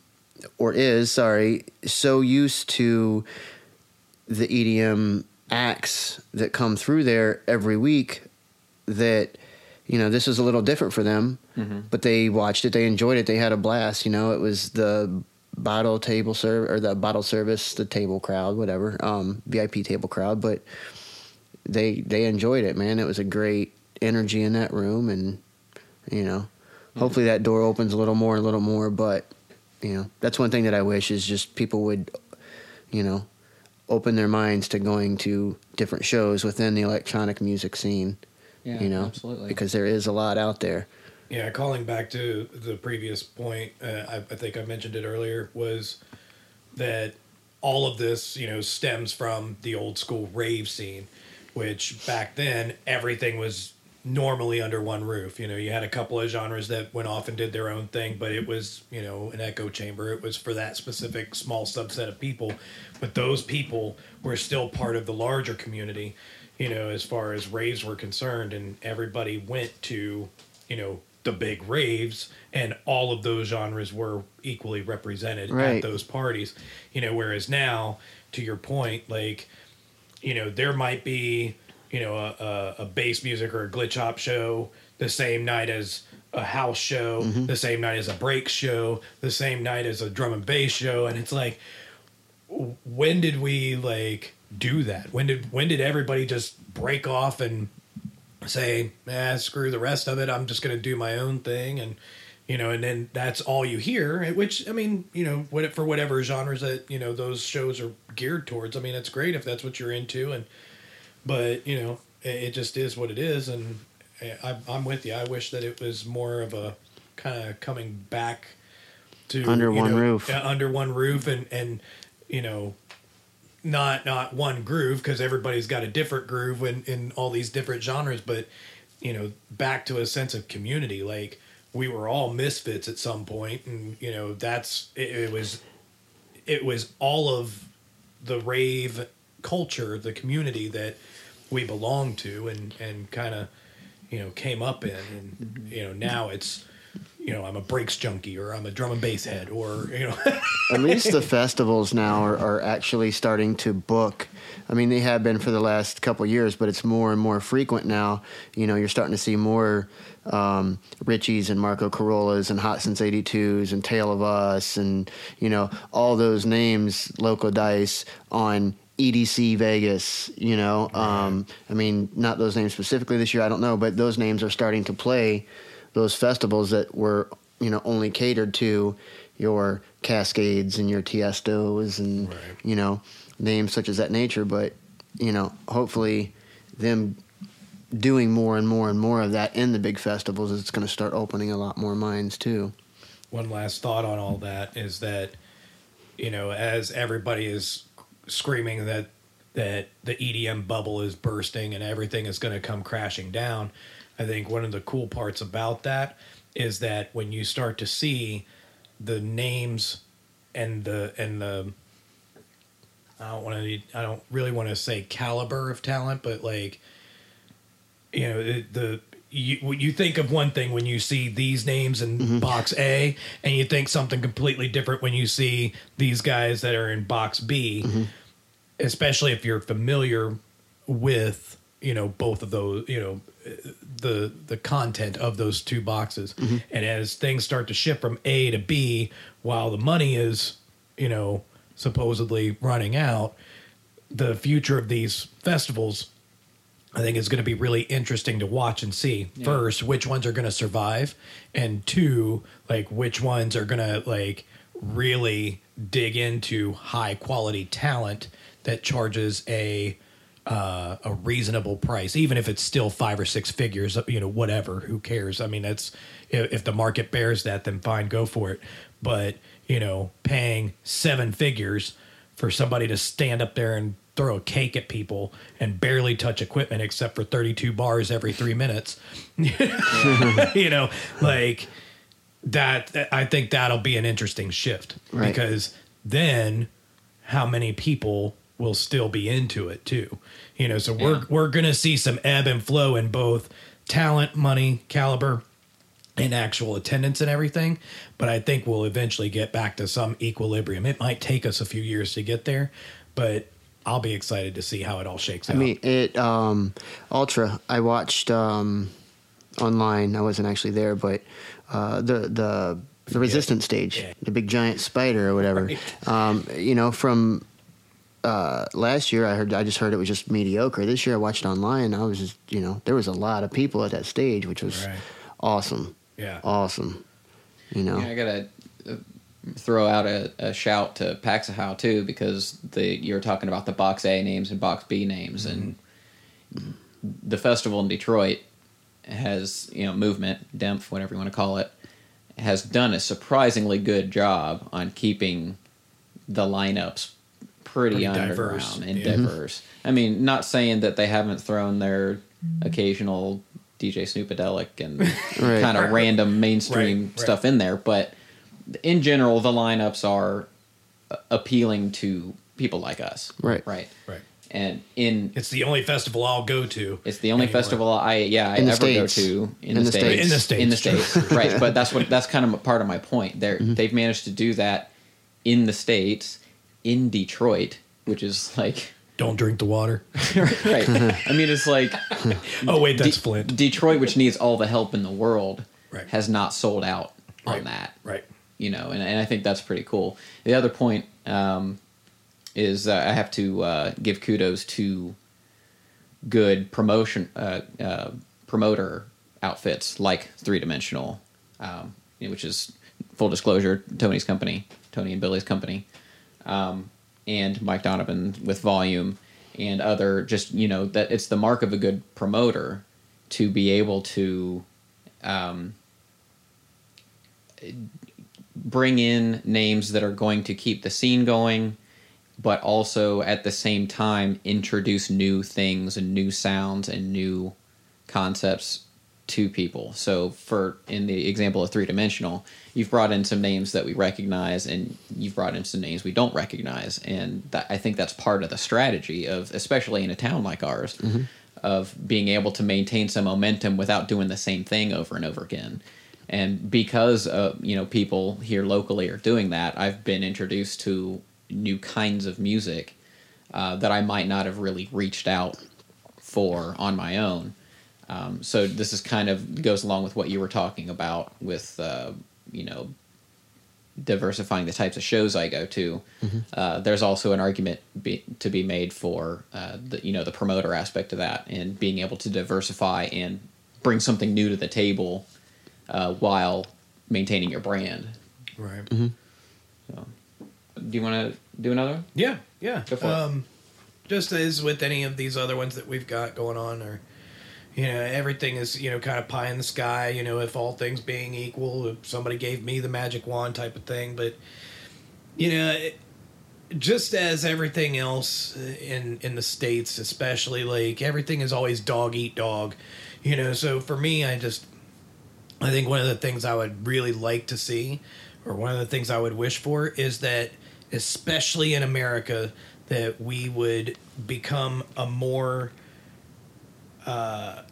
or is, sorry, so used to the EDM acts that come through there every week that, you know, this was a little different for them, but they watched it, they enjoyed it, they had a blast. You know, it was the bottle table serve or the bottle service, the table crowd, whatever, um, VIP table crowd, but they they enjoyed it, man. It was a great energy in that room, and you know, hopefully that door opens a little more, and a little more. But you know, that's one thing that I wish is just people would, you know, open their minds to going to different shows within the electronic music scene.
Yeah,
you know,
absolutely.
because there is a lot out there.
Yeah, calling back to the previous point, uh, I, I think I mentioned it earlier, was that all of this, you know, stems from the old school rave scene, which back then everything was normally under one roof. You know, you had a couple of genres that went off and did their own thing, but it was, you know, an echo chamber. It was for that specific small subset of people. But those people were still part of the larger community, you know, as far as raves were concerned. And everybody went to, you know, the big raves and all of those genres were equally represented at those parties. You know, whereas now, to your point, like, you know, there might be, you know, a, a, a bass music or a glitch hop show the same night as a house show, mm-hmm. the same night as a break show, the same night as a drum and bass show, and it's like, when did we like do that? When did when did everybody just break off and say, "Ah, screw the rest of it. I'm just going to do my own thing," and you know, and then that's all you hear. Which I mean, you know, what for whatever genres that you know those shows are geared towards. I mean, it's great if that's what you're into, and but you know, it, it just is what it is, and I, I'm with you. I wish that it was more of a kind of coming back to
Under one
know,
roof.
under one roof, and and you know, not not one groove because everybody's got a different groove in in all these different genres, but you know, back to a sense of community. Like we were all misfits at some point, and you know, that's it, it was it was all of the rave culture, the community that we belonged to, and and kind of you know came up in, and you know now it's you know I'm a breaks junkie or I'm a drum and bass head or you know
At least the festivals now are, are actually starting to book. I mean, they have been for the last couple of years, but it's more and more frequent now. You know, you're starting to see more um, Richies and Marco Carolas and Hot Since 82s and Tale of Us and, you know, all those names, Loco Dice on EDC Vegas, you know. Um, I mean, not those names specifically this year, I don't know, but those names are starting to play those festivals that were, you know, only catered to your Kaskades and your Tiestos and,
Right.
you know, names such as that nature. But, you know, hopefully them doing more and more and more of that in the big festivals is going to start opening a lot more minds too.
one last thought on all that is that you know as everybody is screaming that that the EDM bubble is bursting and everything is going to come crashing down i think one of the cool parts about that is that when you start to see the names and the and the I don't want to I don't really want to say caliber of talent but like you know the, the you you think of one thing when you see these names in mm-hmm. box A, and you think something completely different when you see these guys that are in box B. Mm-hmm. Especially if you're familiar with you know both of those you know the the content of those two boxes, mm-hmm. and as things start to shift from A to B, while the money is you know supposedly running out, the future of these festivals I think is going to be really interesting to watch and see first which ones are going to survive, and two, like which ones are going to like really dig into high quality talent that charges a uh, a reasonable price, even if it's still five or six figures. You know, whatever. Who cares? I mean, that's if, if the market bears that, then fine, go for it. But you know, paying seven figures for somebody to stand up there and throw a cake at people and barely touch equipment except for 32 bars every three minutes. you know, like that, I think that'll be an interesting shift
Right.
because then how many people will still be into it too? You know, so we're,
Yeah.
we're going to see some ebb and flow in both talent, money, caliber, and actual attendance and everything. But I think we'll eventually get back to some equilibrium. It might take us a few years to get there, but I'll be excited to see how it all shakes
I
out.
mean, it um, Ultra. I watched um, online. I wasn't actually there, but uh, the the the resistance stage,
Yeah.
the big giant spider or whatever.
Right.
Um, you know, from uh, last year, I heard I just heard it was just mediocre. This year, I watched online. I was just you know there was a lot of people at that stage, which was
Right.
awesome.
Yeah.
awesome. You know,
Yeah, I gotta uh, throw out a, a shout to Paxahau too because the you're talking about the Box A names and Box B names, and the festival in Detroit has you know movement, DEMF, whatever you want to call it, has done a surprisingly good job on keeping the lineups pretty,
Pretty
underground
diverse,
and
yeah.
diverse. I mean, not saying that they haven't thrown their occasional DJ Snoopadelic and
Right.
kind of random mainstream
Right, right.
stuff in there, but in general, the lineups are uh, appealing to people like us.
Right.
Right.
Right.
And in
It's the only festival I'll go to.
it's the only
anymore.
festival I yeah I
In the
ever go to in,
In
the,
the
states.
States.
In the States,
in the
true.
states right but that's what that's kind of part of my point they
Mm-hmm.
they've managed to do that in the states in Detroit which is like
Don't drink the water.
right I mean it's like
Oh wait, that's
De-
Flint.
Detroit which needs all the help in the world
Right.
has not sold out on
Right.
that
Right.
you know, and, and I think that's pretty cool. The other point um, is uh, I have to uh, give kudos to good promotion uh, uh, promoter outfits like Three Dimensional, um, which is full disclosure Tony's company, Tony and Billy's company, um, and Mike Donovan with Volume and other just you know that it's the mark of a good promoter to be able to um, bring in names that are going to keep the scene going, but also at the same time introduce new things and new sounds and new concepts to people. So, for in the example of three dimensional, you've brought in some names that we recognize, and you've brought in some names we don't recognize, and that, I think that's part of the strategy of, especially in a town like ours, of being able to maintain some momentum without doing the same thing over and over again. And because uh, you know people here locally are doing that, I've been introduced to new kinds of music uh, that I might not have really reached out for on my own. Um, so this is kind of goes along with what you were talking about with uh, you know diversifying the types of shows I go to. Uh, there's also an argument be, to be made for uh, the you know the promoter aspect of that and being able to diversify and bring something new to the table uh, while maintaining your brand.
Right.
So, do you want to do another? one?
Yeah, yeah.
Go for it.
um, Just as with any of these other ones that we've got going on, or you know, everything is you know kind of pie in the sky. You know, if all things being equal, if somebody gave me the magic wand type of thing, but you know. It, just as everything else in in the states especially like everything is always dog eat dog you know so for me i just I think one of the things I would really like to see, or one of the things I would wish for, is that, especially in America, that we would become a more uh,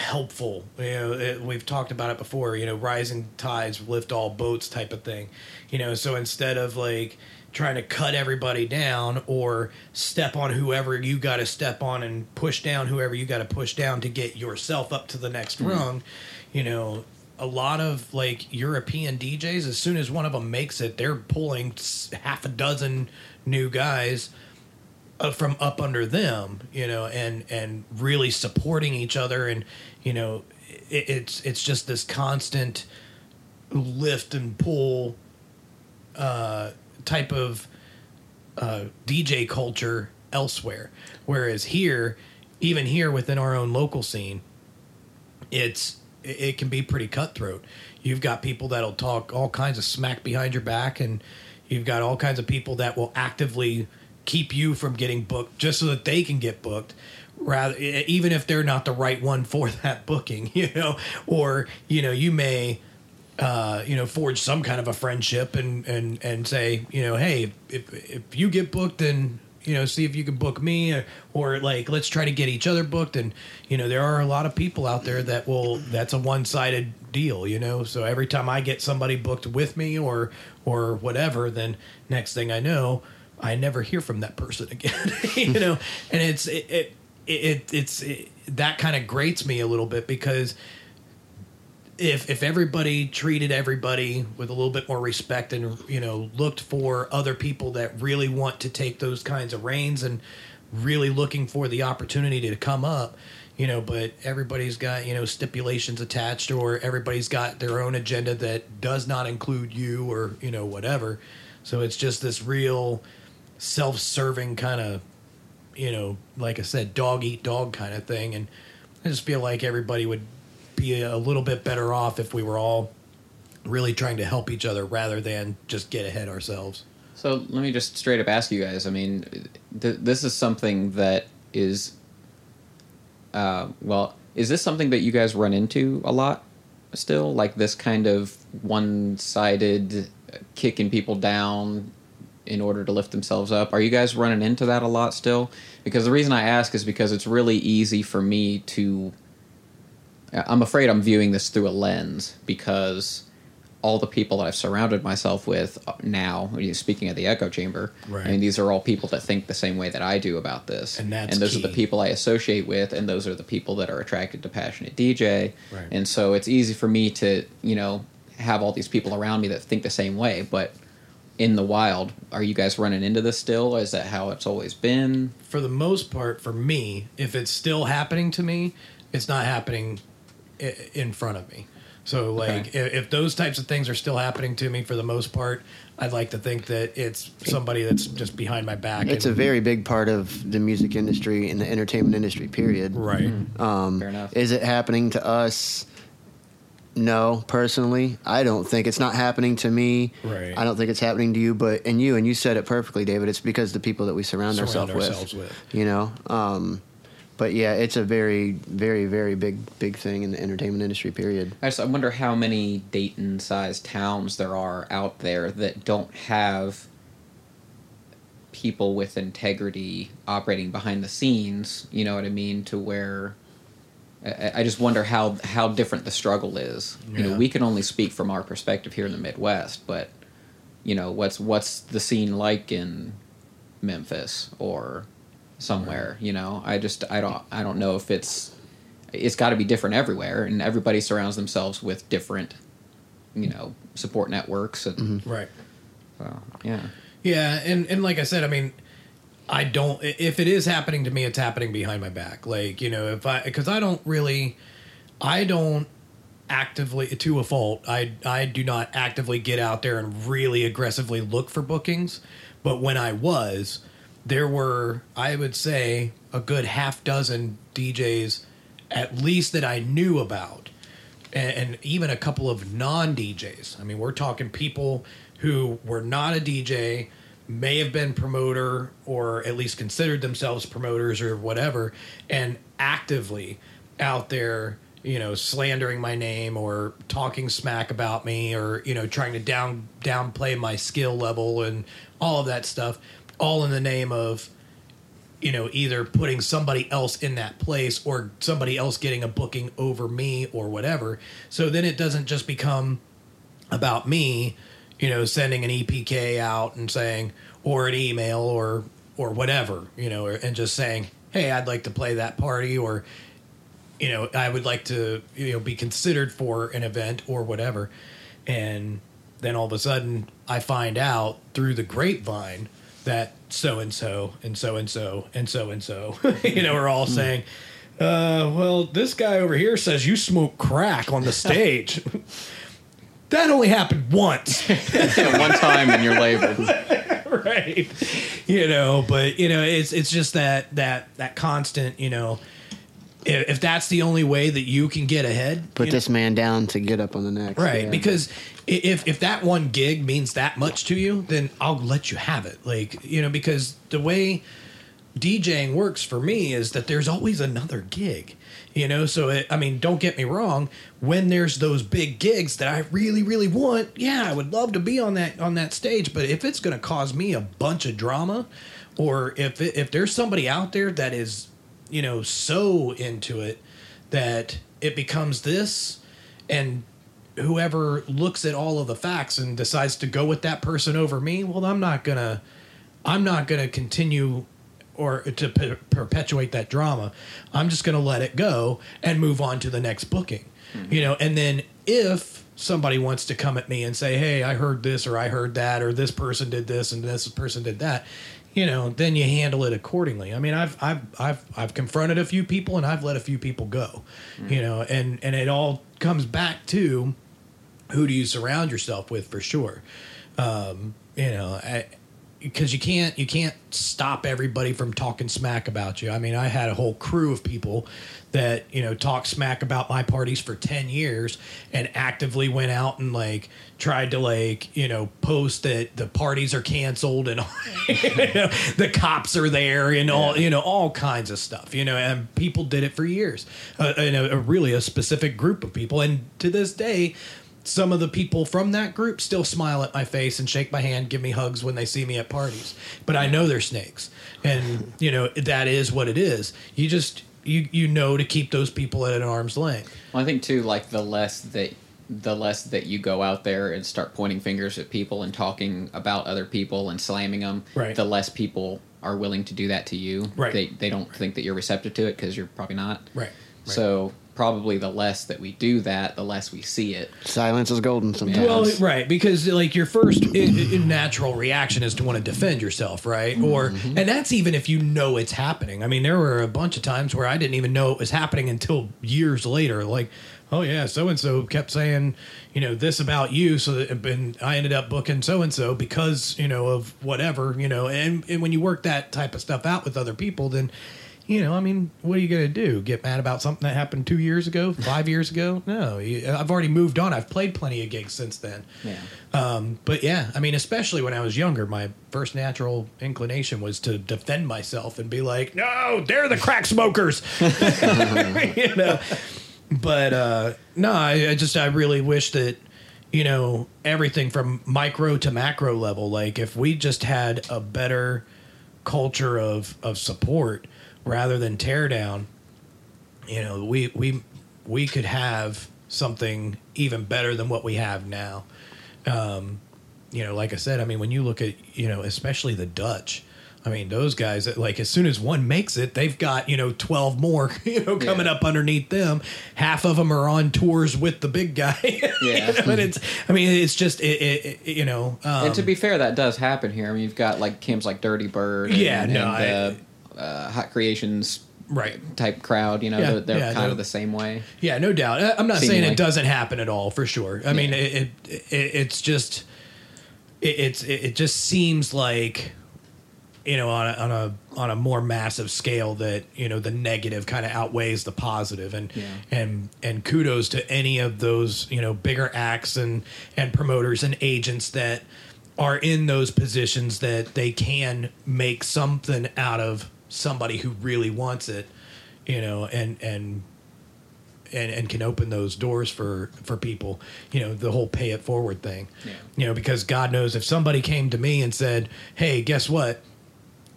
helpful. You know, it, we've talked about it before. You know, rising tides lift all boats type of thing. You know, so instead of like trying to cut everybody down or step on whoever you got to step on and push down whoever you got to push down to get yourself up to the next hmm. rung, you know, a lot of like European DJs, as soon as one of them makes it, they're pulling half a dozen new guys uh, from up under them, you know, and and really supporting each other, and you know, it, it's it's just this constant lift and pull uh, type of uh, DJ culture elsewhere. Whereas here, even here within our own local scene, it's it it can be pretty cutthroat. You've got people that'll talk all kinds of smack behind your back, and you've got all kinds of people that will actively keep you from getting booked just so that they can get booked. Rather, even if they're not the right one for that booking, you know, or you know, you may uh, you know, forge some kind of a friendship and and and say, you know, hey, if if you get booked, then you know, see if you can book me, or, or like let's try to get each other booked. And you know, there are a lot of people out there that will. That's a one sided deal, you know. So every time I get somebody booked with me or or whatever, then next thing I know, I never hear from that person again, you know. And it's it. it it, it's it, that kind of grates me a little bit because if if everybody treated everybody with a little bit more respect and you know looked for other people that really want to take those kinds of reins and really looking for the opportunity to come up you know but everybody's got you know stipulations attached or everybody's got their own agenda that does not include you or you know whatever so it's just this real self-serving kind of you know like i said dog eat dog kind of thing and i just feel like everybody would be a little bit better off if we were all really trying to help each other rather than just get ahead ourselves.
So let me just straight up ask you guys. I mean, th- this is something that is, uh, well, is this something that you guys run into a lot still? Like this kind of one sided kicking people down in order to lift themselves up? Are you guys running into that a lot still? Because the reason I ask is because it's really easy for me to. Uh, I'm afraid I'm viewing this through a lens because all the people that I've surrounded myself with uh, now, speaking of the echo chamber,
Right.
I mean, these are all people that think the same way that I do about this.
And that's
those are the people I associate with, and those are the people that are attracted to passionate DJ.
Right.
And so it's easy for me to, you know, have all these people around me that think the same way. But in the wild, are you guys running into this still? Is that how it's always been?
For the most part, for me, if it's still happening to me, it's not happening in front of me. So, like,
Okay.
if, if those types of things are still happening to me for the most part, I'd like to think that it's somebody that's just behind my back.
It's a very big part of the music industry and the entertainment industry. Period.
right.
Um,
Fair enough.
Is it happening to us? No, personally, I don't think it's not happening to me.
Right.
I don't think it's happening to you, but and you and you said it perfectly, David. It's because the people that we surround,
Surround
ourselves,
ourselves
with,
with.
You know. Um, but yeah, it's a very, very, very big, big thing in the entertainment industry. Period.
I just I wonder how many Dayton-sized towns there are out there that don't have people with integrity operating behind the scenes. You know what I mean? To where I, I just wonder how how different the struggle is. You know, we can only speak from our perspective here in the Midwest, but you know what's what's the scene like in Memphis or somewhere. You know, I just I don't I don't know if it's it's got to be different everywhere, and everybody surrounds themselves with different you know support networks and mm-hmm.
Right.
so, yeah.
Yeah, and and like I said, I mean, I don't. If it is happening to me, it's happening behind my back. Like you know, if I because I don't really, I don't actively to a fault. I I do not actively get out there and really aggressively look for bookings. But when I was, there were I would say a good half dozen DJs, at least that I knew about and, and even a couple of non DJs. I mean, we're talking people who were not a DJ, may have been promoter or at least considered themselves promoters or whatever, and actively out there, you know, slandering my name or talking smack about me or you know trying to down downplay my skill level and all of that stuff, all in the name of you know, either putting somebody else in that place or somebody else getting a booking over me or whatever. So then it doesn't just become about me, you know, sending an EPK out and saying, or an email or, or whatever, you know, and just saying, hey, I'd like to play that party or, you know, I would like to, you know, be considered for an event or whatever. And then all of a sudden I find out through the grapevine that so and so and so and so and so and so, you know, are all saying, uh, well, this guy over here says you smoke crack on the stage. That only happened once.
One time and you're labeled.
right. You know, but you know, it's it's just that that that constant, you know, if, if that's the only way that you can get ahead,
Put
you
this man down to get up on the next.
Right,
Yeah.
because if if that one gig means that much to you, then I'll let you have it. Like you know, because the way DJing works for me is that there's always another gig. You know, so it, I mean, don't get me wrong. When there's those big gigs that I really, really want, yeah, I would love to be on that on that stage. But if it's going to cause me a bunch of drama, or if it, if there's somebody out there that is, you know, so into it that it becomes this, and whoever looks at all of the facts and decides to go with that person over me, well, I'm not gonna, I'm not gonna continue or to per- perpetuate that drama. I'm just gonna let it go and move on to the next booking, you know. And then if somebody wants to come at me and say, "Hey, I heard this or I heard that or this person did this and this person did that," you know, then you handle it accordingly. I mean, I've I've I've I've confronted a few people and I've let a few people go, you know, and and it all comes back to who do you surround yourself with for sure um, you know because you can't you can't stop everybody from talking smack about you. I mean i had a whole crew of people that you know talked smack about my parties for 10 years and actively went out and like tried to like you know post that the parties are canceled and you know, the cops are there and all you know all kinds of stuff you know and people did it for years. Uh, a, a really a specific group of people. And to this day some of the people from that group still smile at my face and shake my hand, give me hugs when they see me at parties. But I know they're snakes, and you know that is what it is. You just you you know to keep those people at an arm's length.
Well, I think too, like the less that the less that you go out there and start pointing fingers at people and talking about other people and slamming them,
Right.
the less people are willing to do that to you.
Right.
They they don't think that you're receptive to it because you're probably not.
Right.
So probably the less that we do that, the less we see it.
silence is golden sometimes.
Well, right, because like your first i- i- natural reaction is to want to defend yourself, right? Mm-hmm. Or and that's even if you know it's happening. I mean, there were a bunch of times where I didn't even know it was happening until years later. Like, oh yeah, so and so kept saying, you know, this about you, so that and I ended up booking so and so because you know of whatever, you know. And and when you work that type of stuff out with other people, then. You know, I mean, what are you going to do? Get mad about something that happened two years ago, five years ago? No, I've already moved on. I've played plenty of gigs since then.
Yeah.
Um, but yeah, I mean, especially when I was younger, my first natural inclination was to defend myself and be like, "No, they're the crack smokers," you know. But uh, no, I, I just I really wish that you know everything from micro to macro level. Like if we just had a better culture of of support rather than tear down, you know, we we we could have something even better than what we have now. Um, you know, like I said, I mean, when you look at you know, especially the Dutch. I mean, those guys, like, as soon as one makes it, they've got, you know, 12 more, you know, coming
Yeah.
up underneath them. Half of them are on tours with the big guy.
Yeah.
but it's, I mean, it's just, it, it, it- you know. Um,
and to be fair, that does happen here. I mean, you've got like Kim's like Dirtybird. And,
Yeah, no,
and the uh, Hot Creations
right.
type crowd. You know,
Yeah,
they're, they're
yeah,
kind
no.
of the same way.
Yeah, no doubt. I- I'm not saying it doesn't happen at all, for sure. I mean, it, it, it it's just it, it's it, it just seems like you know on a, on a on a more massive scale that you know the negative kind of outweighs the positive and
Yeah.
and and kudos to any of those you know bigger acts and and promoters and agents that are in those positions that they can make something out of somebody who really wants it you know and and and, and can open those doors for for people you know the whole pay it forward thing.
Yeah.
you know because god knows if somebody came to me and said hey guess what?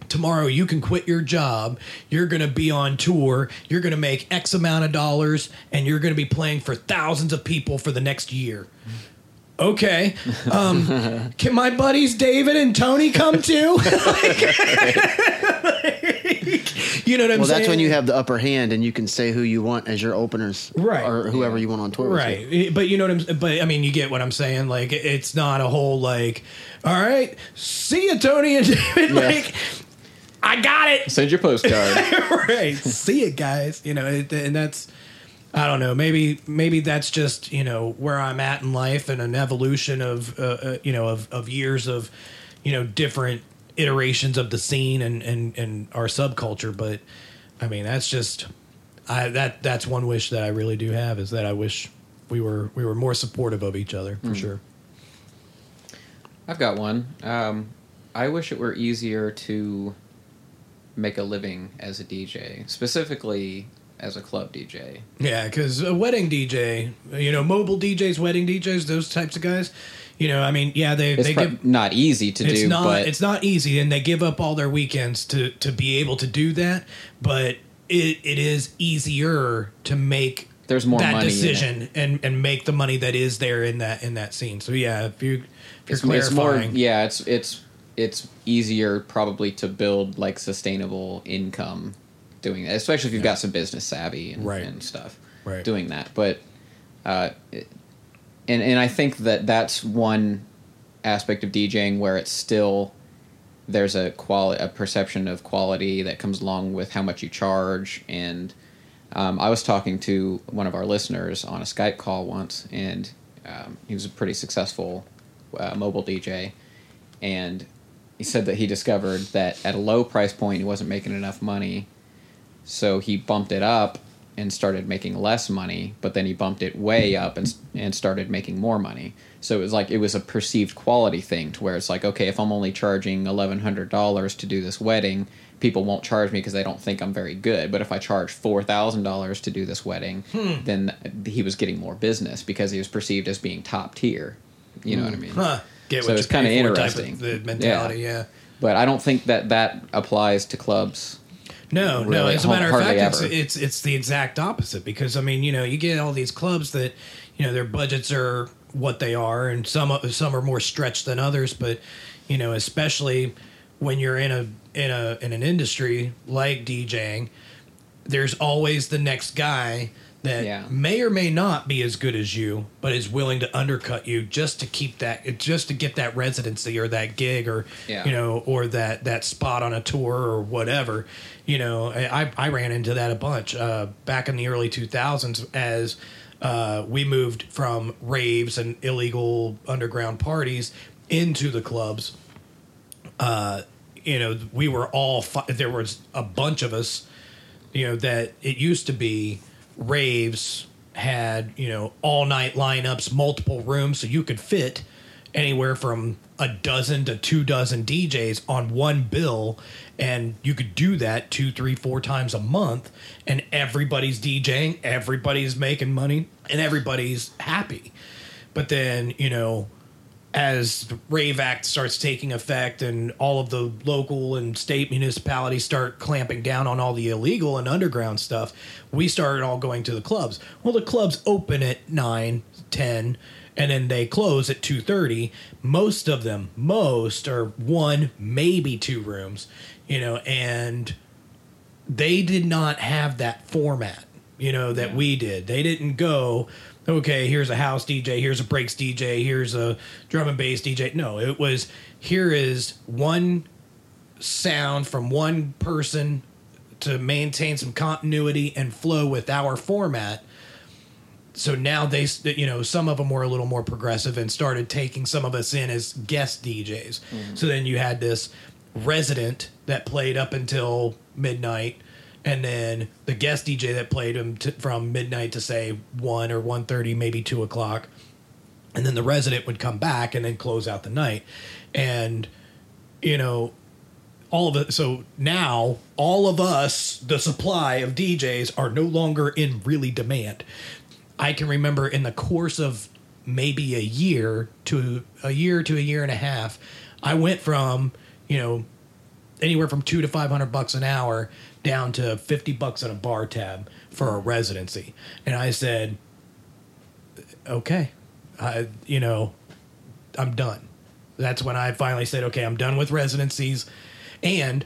Tomorrow you can quit your job. You're going to be on tour. You're going to make x amount of dollars and you're going to be playing for thousands of people for the next year. Okay um, can my buddies david and tony come too you know what i'm
well,
saying Well,
that's when you have the upper hand and you can say who you want as your openers,
Right.
Or whoever you want on tour, with you.
right Eh, but you know what i'm but i mean you get what i'm saying. Like it's not a whole like all right see you tony and david. Like i got it.
Send your postcard.
right. See it guys. You know it, and that's i don't know maybe maybe that's just you know where i'm at in life and an evolution of uh, uh, you know of, of years of you know different iterations of the scene and and and our subculture but i mean that's just i that that's one wish that i really do have is that i wish we were we were more supportive of each other for sure
I've got one. Um, I wish it were easier to make a living as a DJ, specifically as a club DJ.
Yeah, because a wedding DJ, you know, mobile DJs, wedding DJs, those types of guys, you know, I mean, yeah, they
It's
they give
not easy to
it's
do,
not
but
it's not easy, and they give up all their weekends to to be able to do that. But it it is easier to make
There's more
that decision and and make the money that is there in that in that scene. So yeah, if you if you're
it's, it's more yeah it's it's it's easier probably to build like sustainable income doing that especially if you've got some business savvy and,
Right.
and stuff
Right.
doing that but uh it- and and i think that that's one aspect of djing where it's still there's a quality a perception of quality that comes along with how much you charge. And um, I was talking to one of our listeners on a Skype call once, and um, he was a pretty successful uh, mobile DJ, and he said that he discovered that at a low price point he wasn't making enough money, so he bumped it up and started making less money, but then he bumped it way up and and started making more money. So it was like it was a perceived quality thing to where it's like okay, if I'm only charging eleven hundred dollars to do this wedding, people won't charge me because they don't think I'm very good. But if I charge four thousand dollars to do this wedding, hmm. then he was getting more business because he was perceived as being top tier. You know what I mean?
huh, get
So it's
type of
interesting.
the mentality.
Yeah.
yeah.
But I don't think that that applies to clubs.
No, no. As a matter of fact, it's, it's it's the exact opposite because I mean, you know, you get all these clubs that, you know, their budgets are what they are, and some some are more stretched than others. But you know, especially when you're in a in a in an industry like DJing, there's always the next guy that
Yeah.
may or may not be as good as you, but is willing to undercut you just to keep that, just to get that residency or that gig or
Yeah.
you know or that that spot on a tour or whatever. You know, I I ran into that a bunch uh, back in the early 2000s as. Uh, we moved from raves and illegal underground parties into the clubs you know, we were all fi- there was a bunch of us, you know, that it used to be raves had you know all night lineups, multiple rooms, so you could fit anywhere from a dozen to two dozen DJs on one bill, and you could do that two, three, four times a month, and everybody's DJing, everybody's making money, and everybody's happy. But then you know as the Rave Act starts taking effect and all of the local and state municipalities start clamping down on all the illegal and underground stuff, we started all going to the clubs. Well, the clubs open at 9, 10, and then they close at 2.30. Most of them, most are one, maybe two rooms, you know, and they did not have that format, you know, that we did. They didn't go, okay, here's a house DJ, here's a breaks DJ, here's a drum and bass DJ. No, it was here is one sound from one person to maintain some continuity and flow with our format. So now they, you know, some of them were a little more progressive and started taking some of us in as guest DJs. Mm-hmm. So then you had this resident that played up until midnight, and then the guest DJ that played him from midnight to say one or 1.30, maybe two o'clock, and then the resident would come back and then close out the night, and you know all of it. So now all of us, the supply of DJs, are no longer in really demand. I can remember in the course of maybe a year to a year to a year and a half, I went from you know anywhere from two to five hundred bucks an hour down to fifty bucks on a bar tab for a residency, and I said, okay, I you know I'm done. That's when I finally said, okay, I'm done with residencies. And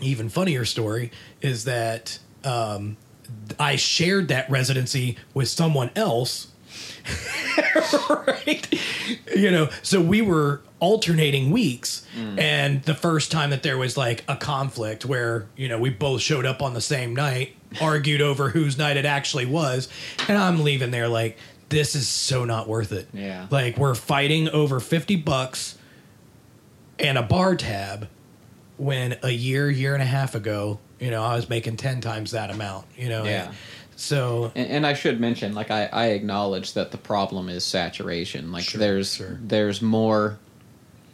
even funnier story is that um, I shared that residency with someone else. right? You know, so we were alternating weeks. Mm. And the first time that there was like a conflict where, you know, we both showed up on the same night, argued over whose night it actually was. And I'm leaving there like, this is so not worth it.
Yeah.
Like, we're fighting over 50 bucks and a bar tab when a year, year and a half ago, you know, I was making 10 times that amount, you know.
Yeah.
So,
And, and I should mention, like I, I acknowledge that the problem is saturation. Like
Sure,
there's
sure.
there's more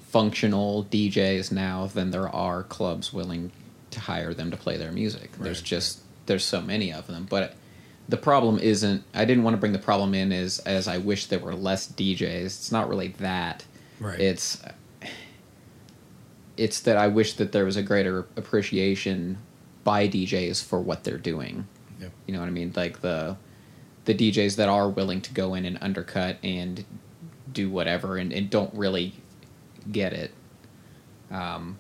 functional DJs now than there are clubs willing to hire them to play their music. There's
Right,
just there's so many of them. But the problem isn't. I didn't want to bring the problem in as as I wish there were less DJs. It's not really that.
Right.
It's it's that I wish that there was a greater appreciation by DJs for what they're doing.
Yep.
You know what I mean? Like the the DJs that are willing to go in and undercut and do whatever and, and don't really get it. Um,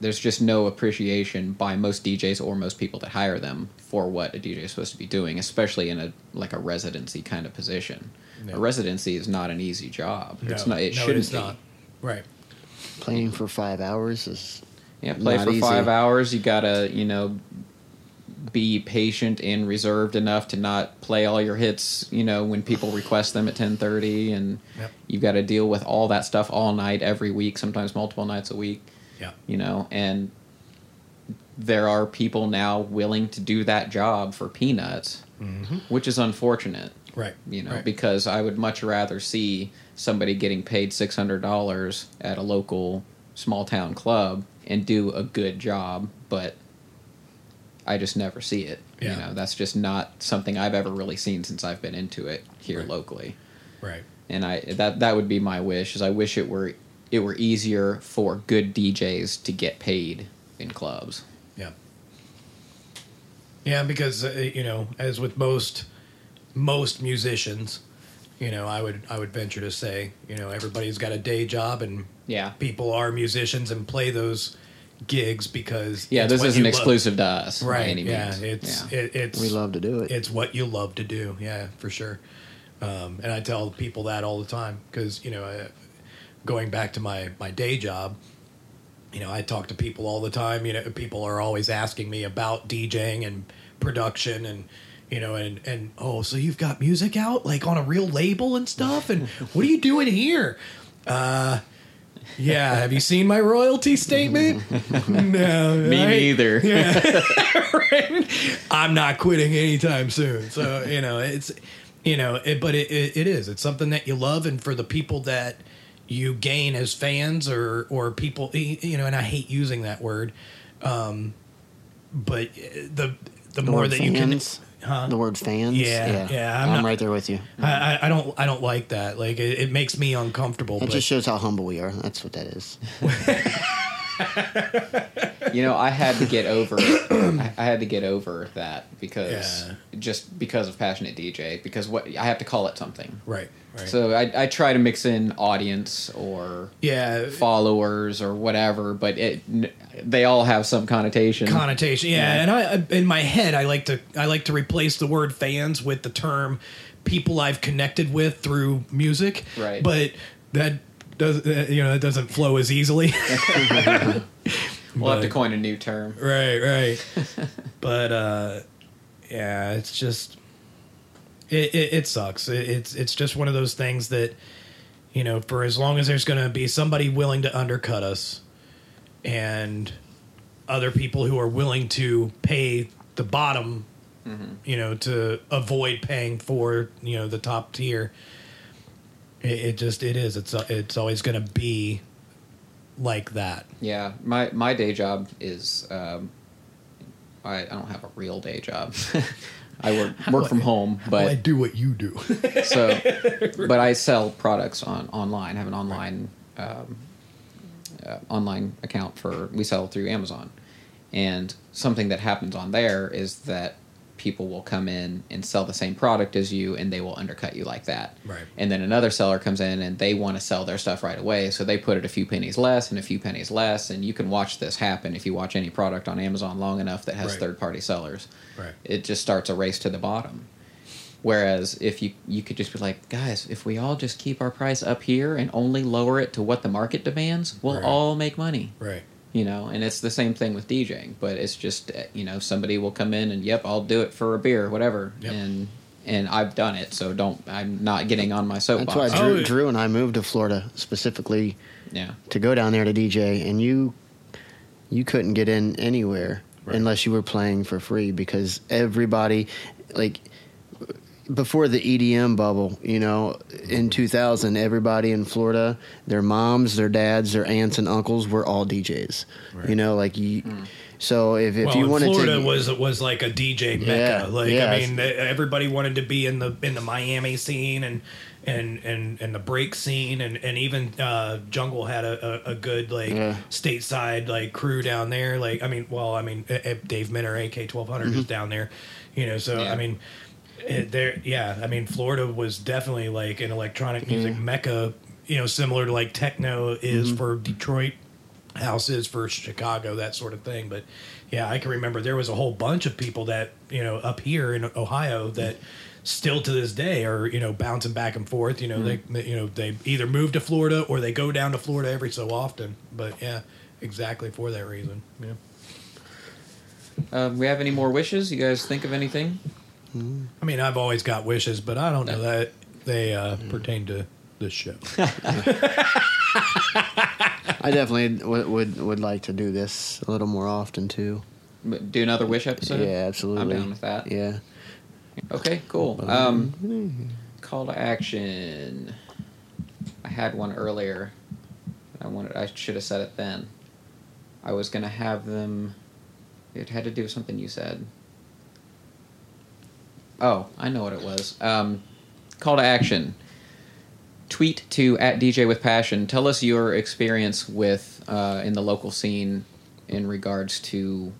there's just no appreciation by most DJs or most people that hire them for what a DJ is supposed to be doing, especially in a like a residency kind of position.
No.
A residency is not an easy job.
no,
it's not. It
no,
shouldn't
it's
be.
not. Right.
Playing for five hours is
Yeah, play
Not
for
easy.
five hours. You gotta, you know, be patient and reserved enough to not play all your hits. You know, when people request them at ten thirty, and
Yep.
you've got to deal with all that stuff all night, every week, sometimes multiple nights a week.
Yeah.
You know, and there are people now willing to do that job for peanuts, mm-hmm. which is unfortunate.
Right.
You know,
Right.
because I would much rather see somebody getting paid six hundred dollars at a local small town club and do a good job, but I just never see it.
Yeah.
You know, that's just not something I've ever really seen since I've been into it here
Right.
locally.
Right.
And I that that would be my wish is I wish it were it were easier for good DJs to get paid in clubs.
Yeah. Yeah, because uh, you know, as with most most musicians, you know, I would I would venture to say, you know, everybody's got a day job and
Yeah.
people are musicians and play those gigs because
Yeah,
it's
this
what
isn't
you love.
exclusive to us by
right?
any
yeah,
means.
it's
yeah.
It, it's
we love to do it.
it's what you love to do. Yeah, for sure. Um, and I tell people that all the time because you know, uh, going back to my my day job, you know, I talk to people all the time. You know, people are always asking me about DJing and production and. You know, and and oh, so you've got music out like on a real label and stuff, and what are you doing here? Uh, yeah. Have you seen my royalty statement? no,
Me
I-
neither.
right? I'm not quitting anytime soon. So you know, it's you know, it, but it, it, it is. It's something that you love, and for the people that you gain as fans or or people, you know, and I hate using that word, um, but the the,
the
more
word
that you can. Huh?
the word fans.
Yeah, yeah, I'm
I'm,
not-
right there with you.
I, I, don't I don't like that. Like it, it makes me uncomfortable.
It just shows how humble we are. That's what that is.
you know, I had to get over. I, I had to get over that because
Yeah.
just because of passionate DJ. Because what I have to call it something.
right, right.
So I, I try to mix in audience or
yeah,
followers or whatever, but it they all have some connotation.
connotation. Yeah, and I I- in my head I like to I like to replace the word fans with the term people I've connected with through music.
Right.
But that does uh, you know that doesn't flow as easily.
we'll have to coin a new term.
right, right. but uh yeah, it's just it it, it sucks. It, it's it's just one of those things that you know, for as long as there's going to be somebody willing to undercut us and other people who are willing to pay the bottom, you know, to avoid paying for, you know, the top tier. It, it just it is. It's it's always going to be like that.
Yeah, my my day job is um, I, I don't have a real day job. I work work from home, but I
do what you do.
so but I sell products on online. I have an online um, uh, online account for we sell through Amazon, and something that happens on there is that people will come in and sell the same product as you and they will undercut you like that
Right.
and then another seller comes in and they want to sell their stuff right away so they put it a few pennies less and a few pennies less and you can watch this happen if you watch any product on amazon long enough that has
Right.
third party sellers
Right.
it just starts a race to the bottom whereas if you you could just be like guys if we all just keep our price up here and only lower it to what the market demands we'll
Right.
all make money
right.
You know and it's the same thing with djing but it's just uh, you know somebody will come in and yep i'll do it for a beer whatever
Yep.
and and i've done it so don't i'm not getting on my soapbox
That's why Drew,
Oh.
Drew and I moved to Florida specifically
Yeah.
to go down there to DJ, and you you couldn't get in anywhere
Right.
unless you were playing for free because everybody like before the EDM bubble, you know, in 2000, everybody in Florida, their moms, their dads, their aunts and uncles were all DJs. You know, like you. So if, if
well,
you
and
wanted
Florida
to,
was was like a DJ mecca.
Yeah,
like
yeah.
I mean, everybody wanted to be in the in the Miami scene and and and and the break scene and and even uh, Jungle had a, a, a good like
Yeah.
stateside like crew down there. Like I mean, well, I mean, Dave Minner, AK twelve
Mm-hmm.
is down there. You know, so
Yeah.
I mean. It, there, yeah. I mean, Florida was definitely like an electronic music mecca. You know, similar to like techno is
Mm-hmm.
for Detroit, house is for Chicago, that sort of thing. But yeah, I can remember there was a whole bunch of people that you know up here in Ohio that still to this day are you know bouncing back and forth. You know, they you know they either move to Florida or they go down to Florida every so often. But yeah, exactly for that reason. Yeah.
Um, we have any more wishes? You guys think of anything?
I mean, I've always got wishes, but I don't know that they uh,
Mm.
pertain to this show.
I definitely would, would would like to do this a little more often too.
But Do another wish episode?
yeah, absolutely.
I'm down with that.
Yeah.
Okay, cool. Um, call to action. I had one earlier. I wanted. I should have said it then. I was gonna have them. It had to do with something you said. Oh, I know what it was. Um, call to action. Tweet to at DJ with passion. Tell us your experience with uh, in the local scene in regards to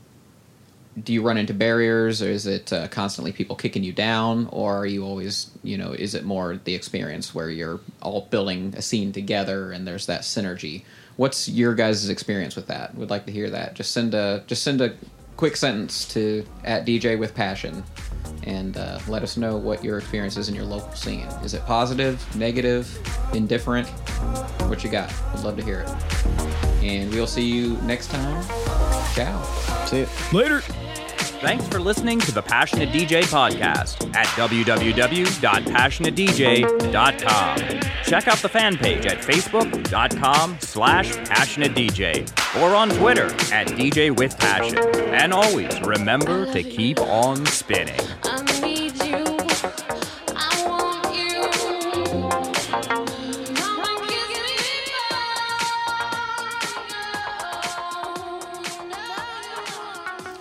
do you run into barriers or is it uh, constantly people kicking you down or are you always you know is it more the experience where you're all building a scene together and there's that synergy what's your guys' experience with that would like to hear that just send a just send a quick sentence to at dj with passion and uh, let us know what your experience is in your local scene. Is it positive negative indifferent? What you got? We'd love to hear it. And we'll see you next time. Ciao.
See it.
Later.
Thanks for listening to the Passionate DJ podcast at www.passionatedj.com. Check out the fan page at facebook.com slash passionatedj or on Twitter at DJ with Passion. And always remember to keep on spinning.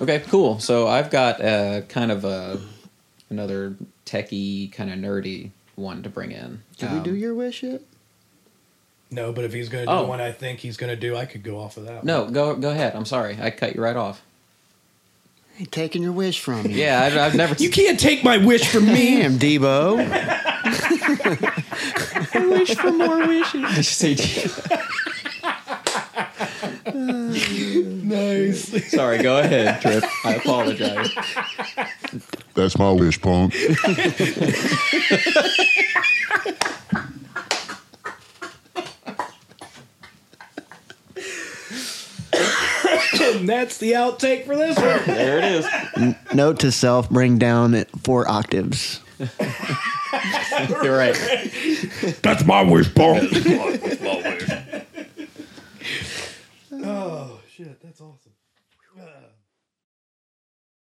Okay, cool. So I've got uh, kind of a another techie, kind of nerdy one to bring in.
Did we
Um,
do your wish yet?
No, but if he's going to do
Oh.
the one I think he's going to do, I could go off of that.
No,
one.
go go ahead. I'm sorry, I cut you right off.
Hey, taking your wish from you.
Yeah, I've, I've never.
you can't take my wish from me.
Damn, Deebo.
I wish for more wishes.
Nice.
Sorry, go ahead, Trip. I apologize.
That's my wish, punk.
and that's the outtake for this one.
There it is.
N- note to self: bring down four octaves.
You're right.
That's my wish, punk. oh.